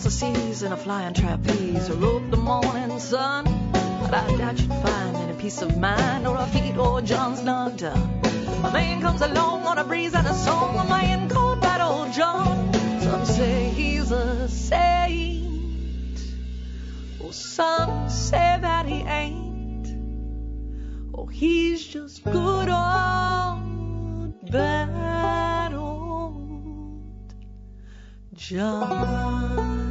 Across the seas in a flying trapeze or rope the morning sun. But I doubt you'd find any peace of mind or a feat or John's not done. A man comes along on a breeze and a song, a man called Bad Old John. Some say he's a saint, or some say that he ain't. Oh, he's just good old bad old John.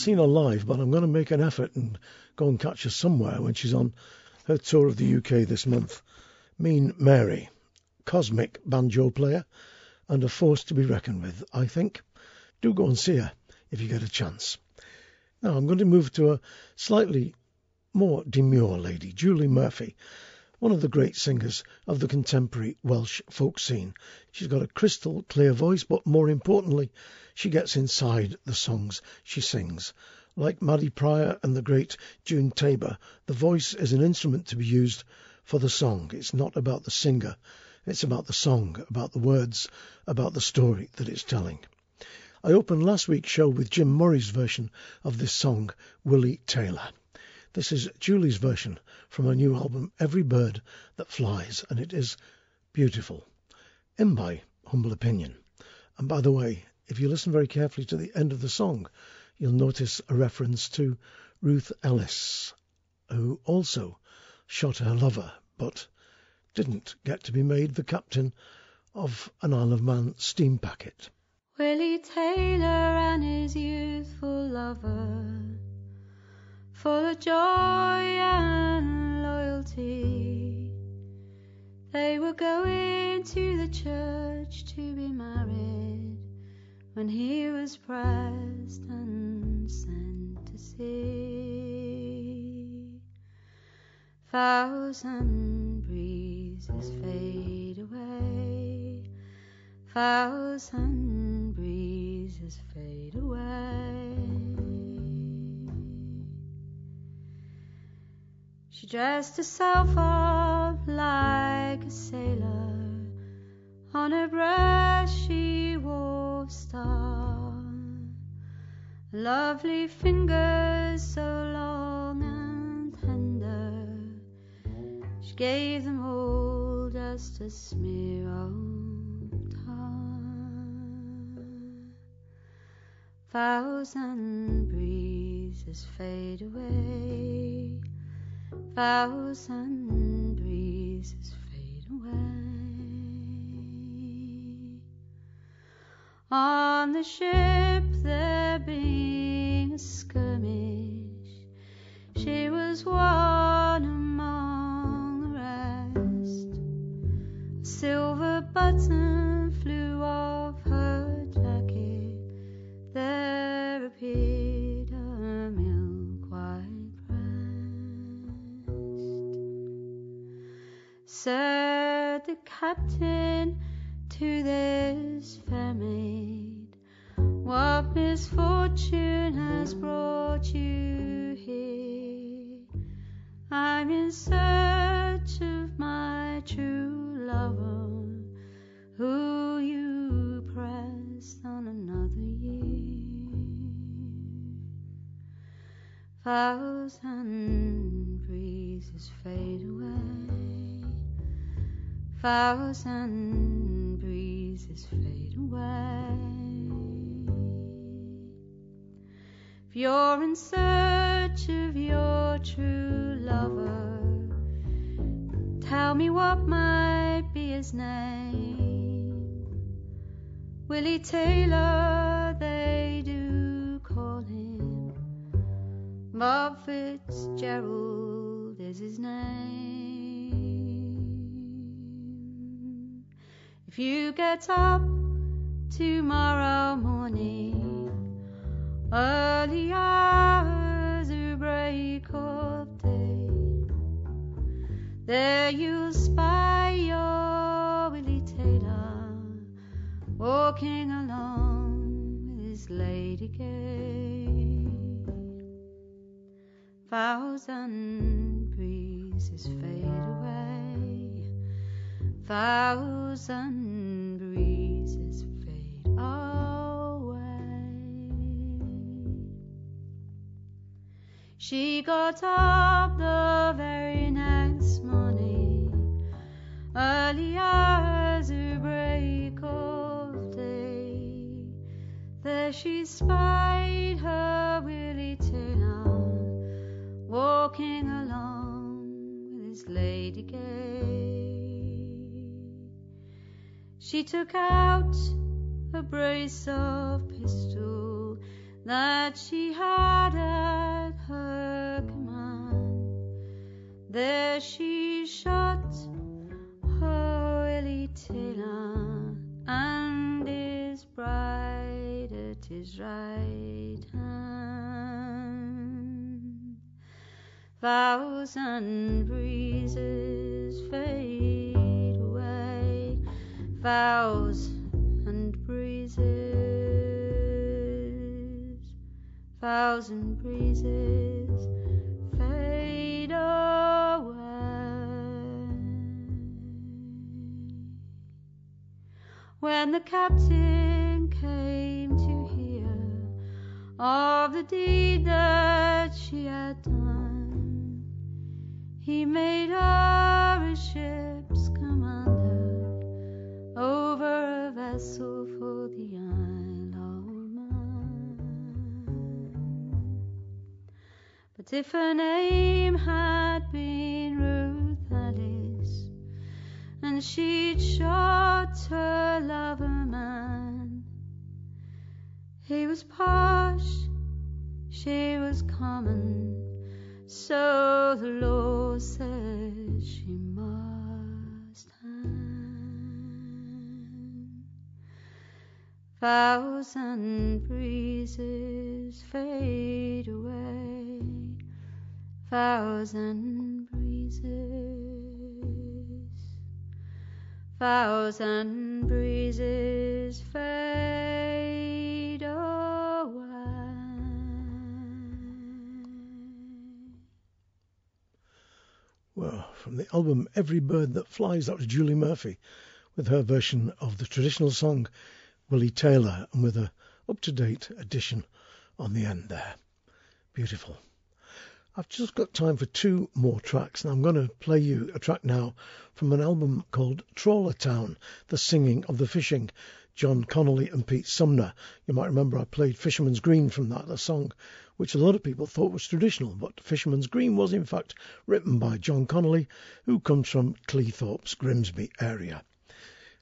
Seen her live, but I'm going to make an effort and go and catch her somewhere when she's on her tour of the UK this month. Mean Mary, cosmic banjo player and a force to be reckoned with, I think. Do go and see her if you get a chance. Now I'm going to move to a slightly more demure lady, Julie Murphy, one of the great singers of the contemporary Welsh folk scene. She's got a crystal clear voice, but more importantly, she gets inside the songs she sings. Like Maddy Prior and the great June Tabor, the voice is an instrument to be used for the song. It's not about the singer, it's about the song, about the words, about the story that it's telling. I opened last week's show with Jim Murray's version of this song, Willie Taylor. This is Julie's version from her new album, Every Bird That Flies, and it is beautiful, in my humble opinion. And by the way, if you listen very carefully to the end of the song, you'll notice a reference to Ruth Ellis, who also shot her lover, but didn't get to be made the captain of an Isle of Man steam packet. Willie Taylor and his youthful lover, full of joy and loyalty. They were going to the church to be married when he was pressed and sent to sea. Thousand breezes fade away, thousand breezes fade away. She dressed herself up like a sailor. On her breast she wore star. Lovely fingers so long and tender. She gave them all just a smear of tar. Thousand breezes fade away. Thousand breezes On the ship there being a skirmish, she was one among the rest. A silver button flew off her jacket. There appeared a milk white breast. Said the captain to this fair maid, What misfortune has brought you here? I'm in search of my true lover, who you pressed on another year. Thousand breezes fade away, thousand breezes fade away. If you're in search of your true lover, tell me what might be his name. Willie Taylor, they do call him. Bob Fitzgerald is his name. You get up tomorrow morning, early hours of break of day, there you'll spy your Willie Taylor walking along with his lady gay. Thousand breezes fade away, thousand fade away. She got up the very next morning, early as of break of day. There she spied her Willie Taylor walking along with his lady gay. She took out a brace of pistol that she had at her command. There she shot her Willie Taylor and his bride at his right hand. Thousand breezes fade thousand breezes, thousand breezes fade away. When the captain came to hear of the deed that she had done, he made her a commander over a vessel for the Isle of Man. But if her name had been Ruth Ellis, and she'd shot her lover man, he was posh, she was common, so the law says she Thousand breezes fade away, thousand breezes, thousand breezes fade away. Well, from the album Every Bird That Flies, that was Julie Murphy with her version of the traditional song Willie Taylor and with a up to date addition on the end there. Beautiful. I've just got time for two more tracks, and I'm going to play you a track now from an album called Trawlertown The Singing of the Fishing. John Connolly and Pete Sumner. You might remember I played Fisherman's Green from that, a song which a lot of people thought was traditional, but Fisherman's Green was in fact written by John Connolly, who comes from Cleethorpes, Grimsby area.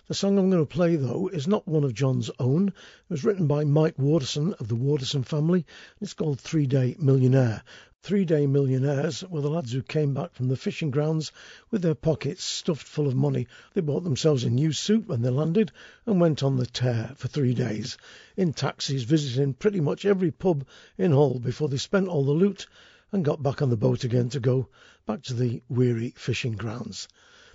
The song I'm going to play, though, is not one of John's own. It was written by Mike Waterson of the Waterson family. It's called Three Day Millionaire. Three Day Millionaires were the lads who came back from the fishing grounds with their pockets stuffed full of money. They bought themselves a new suit when they landed and went on the tear for three days in taxis, visiting pretty much every pub in Hull before they spent all the loot and got back on the boat again to go back to the weary fishing grounds.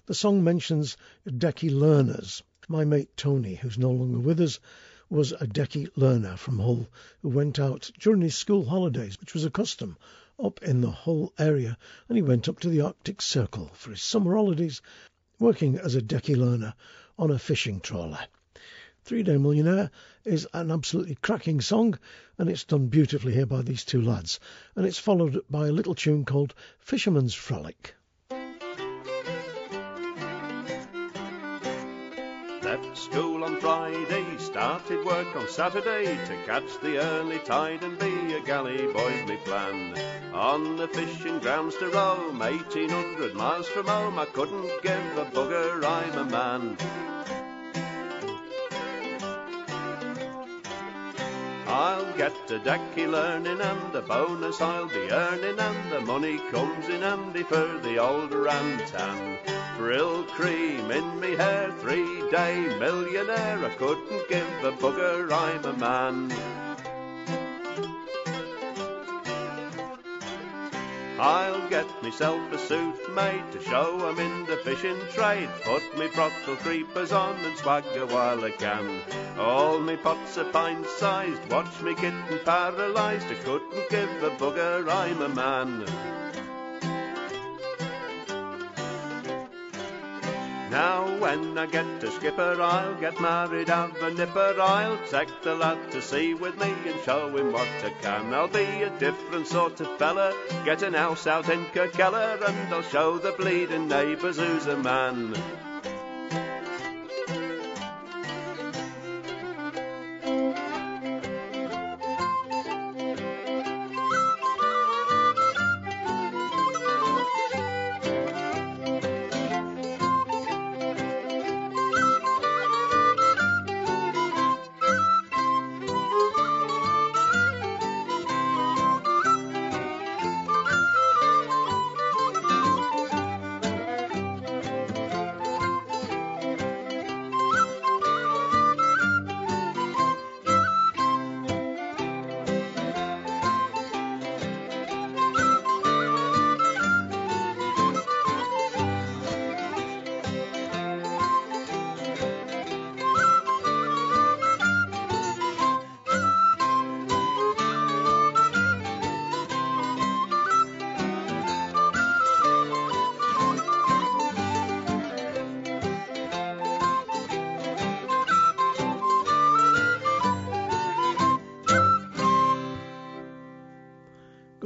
The song mentions Decky learners. My mate Tony, who's no longer with us, was a Decky learner from Hull who went out during his school holidays, which was a custom up in the Hull area, and he went up to the Arctic Circle for his summer holidays, working as a Decky learner on a fishing trawler. Three Day Millionaire is an absolutely cracking song, and it's done beautifully here by these two lads, and it's followed by a little tune called Fisherman's Frolic. School on Friday, started work on Saturday to catch the early tide and be a galley boy's me plan. On the fishing grounds to roam, 1800 miles from home, I couldn't give a bugger, I'm a man. I'll get a decky learning and a bonus I'll be earning and the money comes in handy for the old rantan. Brylcreem in me hair, three day millionaire. I couldn't give a bugger, I'm a man. I'll get myself a suit made to show I'm in the fishing trade. Put me brothel creepers on and swagger while I can. All me pots are pint sized, watch me kitten paralysed. I couldn't give a bugger, I'm a man. Now when I get to skipper, I'll get married, have a nipper. I'll take the lad to sea with me and show him what I can. I'll be a different sort of fella, get an house out in Kirk Ella, and I'll show the bleeding neighbours who's a man.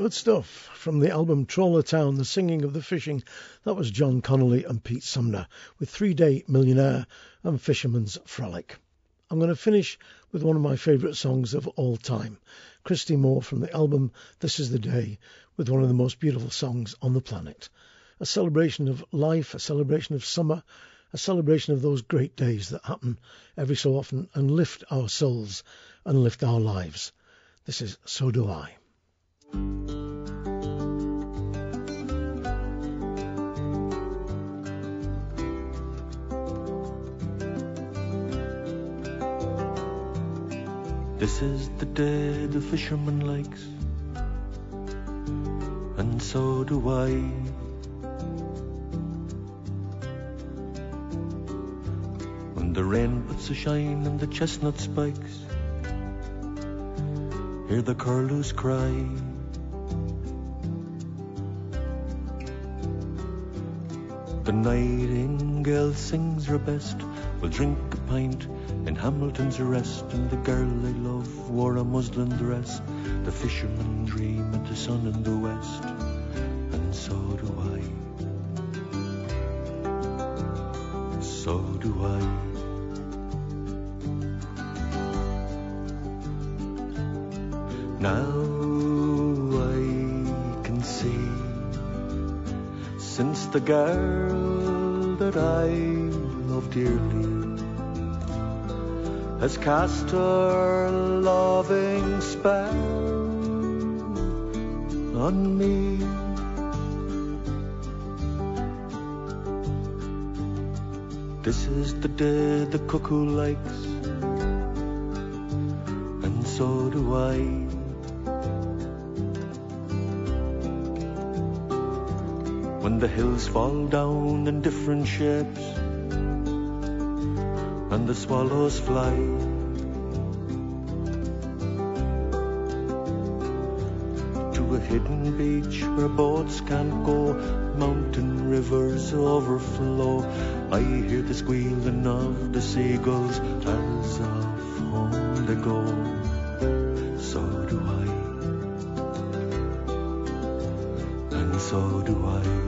Good stuff from the album Trawlertown, The Singing of the Fishing. That was John Connolly and Pete Sumner with Three Day Millionaire and Fisherman's Frolic. I'm going to finish with one of my favourite songs of all time, Christy Moore from the album This Is the Day, with one of the most beautiful songs on the planet. A celebration of life, a celebration of summer, a celebration of those great days that happen every so often and lift our souls and lift our lives. This is So Do I. This is the day the fisherman likes, and so do I. When the rain puts a shine on the chestnut spikes, hear the curlews cry. The nightingale sings her best. We'll drink a pint in Hamilton's arrest, and the girl I love wore a muslin dress. The fishermen dream of the sun in the west, and so do I. So do I. Now the girl that I love dearly has cast her loving spell on me. This is the day the cuckoo likes, and so do I. When the hills fall down in different shapes, and the swallows fly. To a hidden beach where boats can't go, mountain rivers overflow. I hear the squealing of the seagulls as off home they go. So do I, and so do I.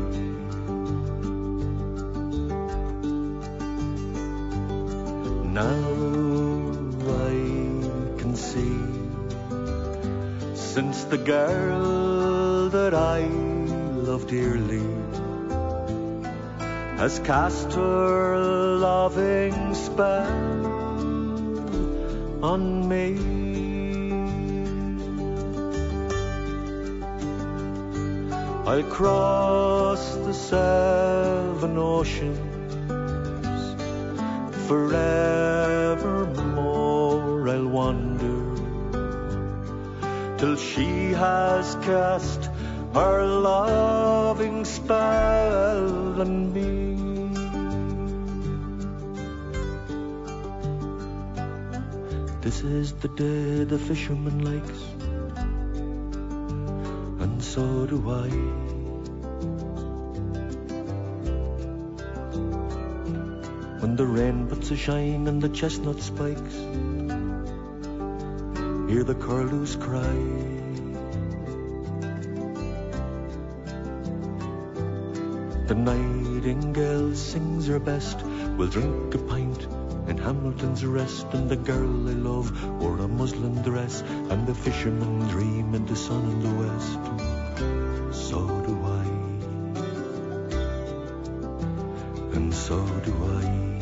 Now I can see since the girl that I love dearly has cast her loving spell on me. I'll cross the seven oceans forever. Till she has cast her loving spell on me. This is the day the fisherman likes, and so do I. When the rain puts a shine on the chestnut spikes, hear the curlews cry. The nightingale sings her best. We'll drink a pint in Hamilton's Rest, and the girl I love wore a muslin dress, and the fisherman dream in the sun in the west. So do I, and so do I.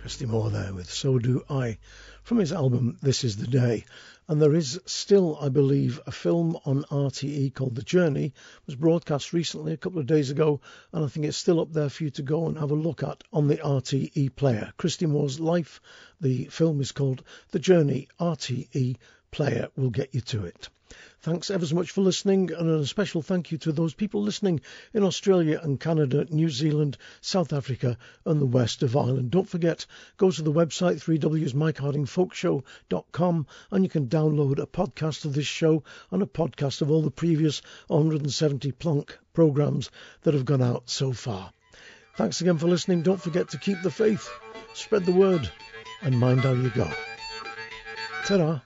Christy Moore there with So Do I from his album This Is the Day. And there is still, I believe, a film on RTE called The Journey. It was broadcast recently, a couple of days ago, and I think it's still up there for you to go and have a look at on the RTE player. Christy Moore's life. The film is called The Journey. RTE player will get you to it. Thanks ever so much for listening, and a special thank you to those people listening in Australia and Canada, New Zealand, South Africa, and the west of Ireland. Don't forget, go to the website 3wsmikehardingfolkshow.com and you can download a podcast of this show and a podcast of all the previous 170 plonk programs that have gone out so far. Thanks again for listening. Don't forget to keep the faith, spread the word, and mind how you go. Ta-da.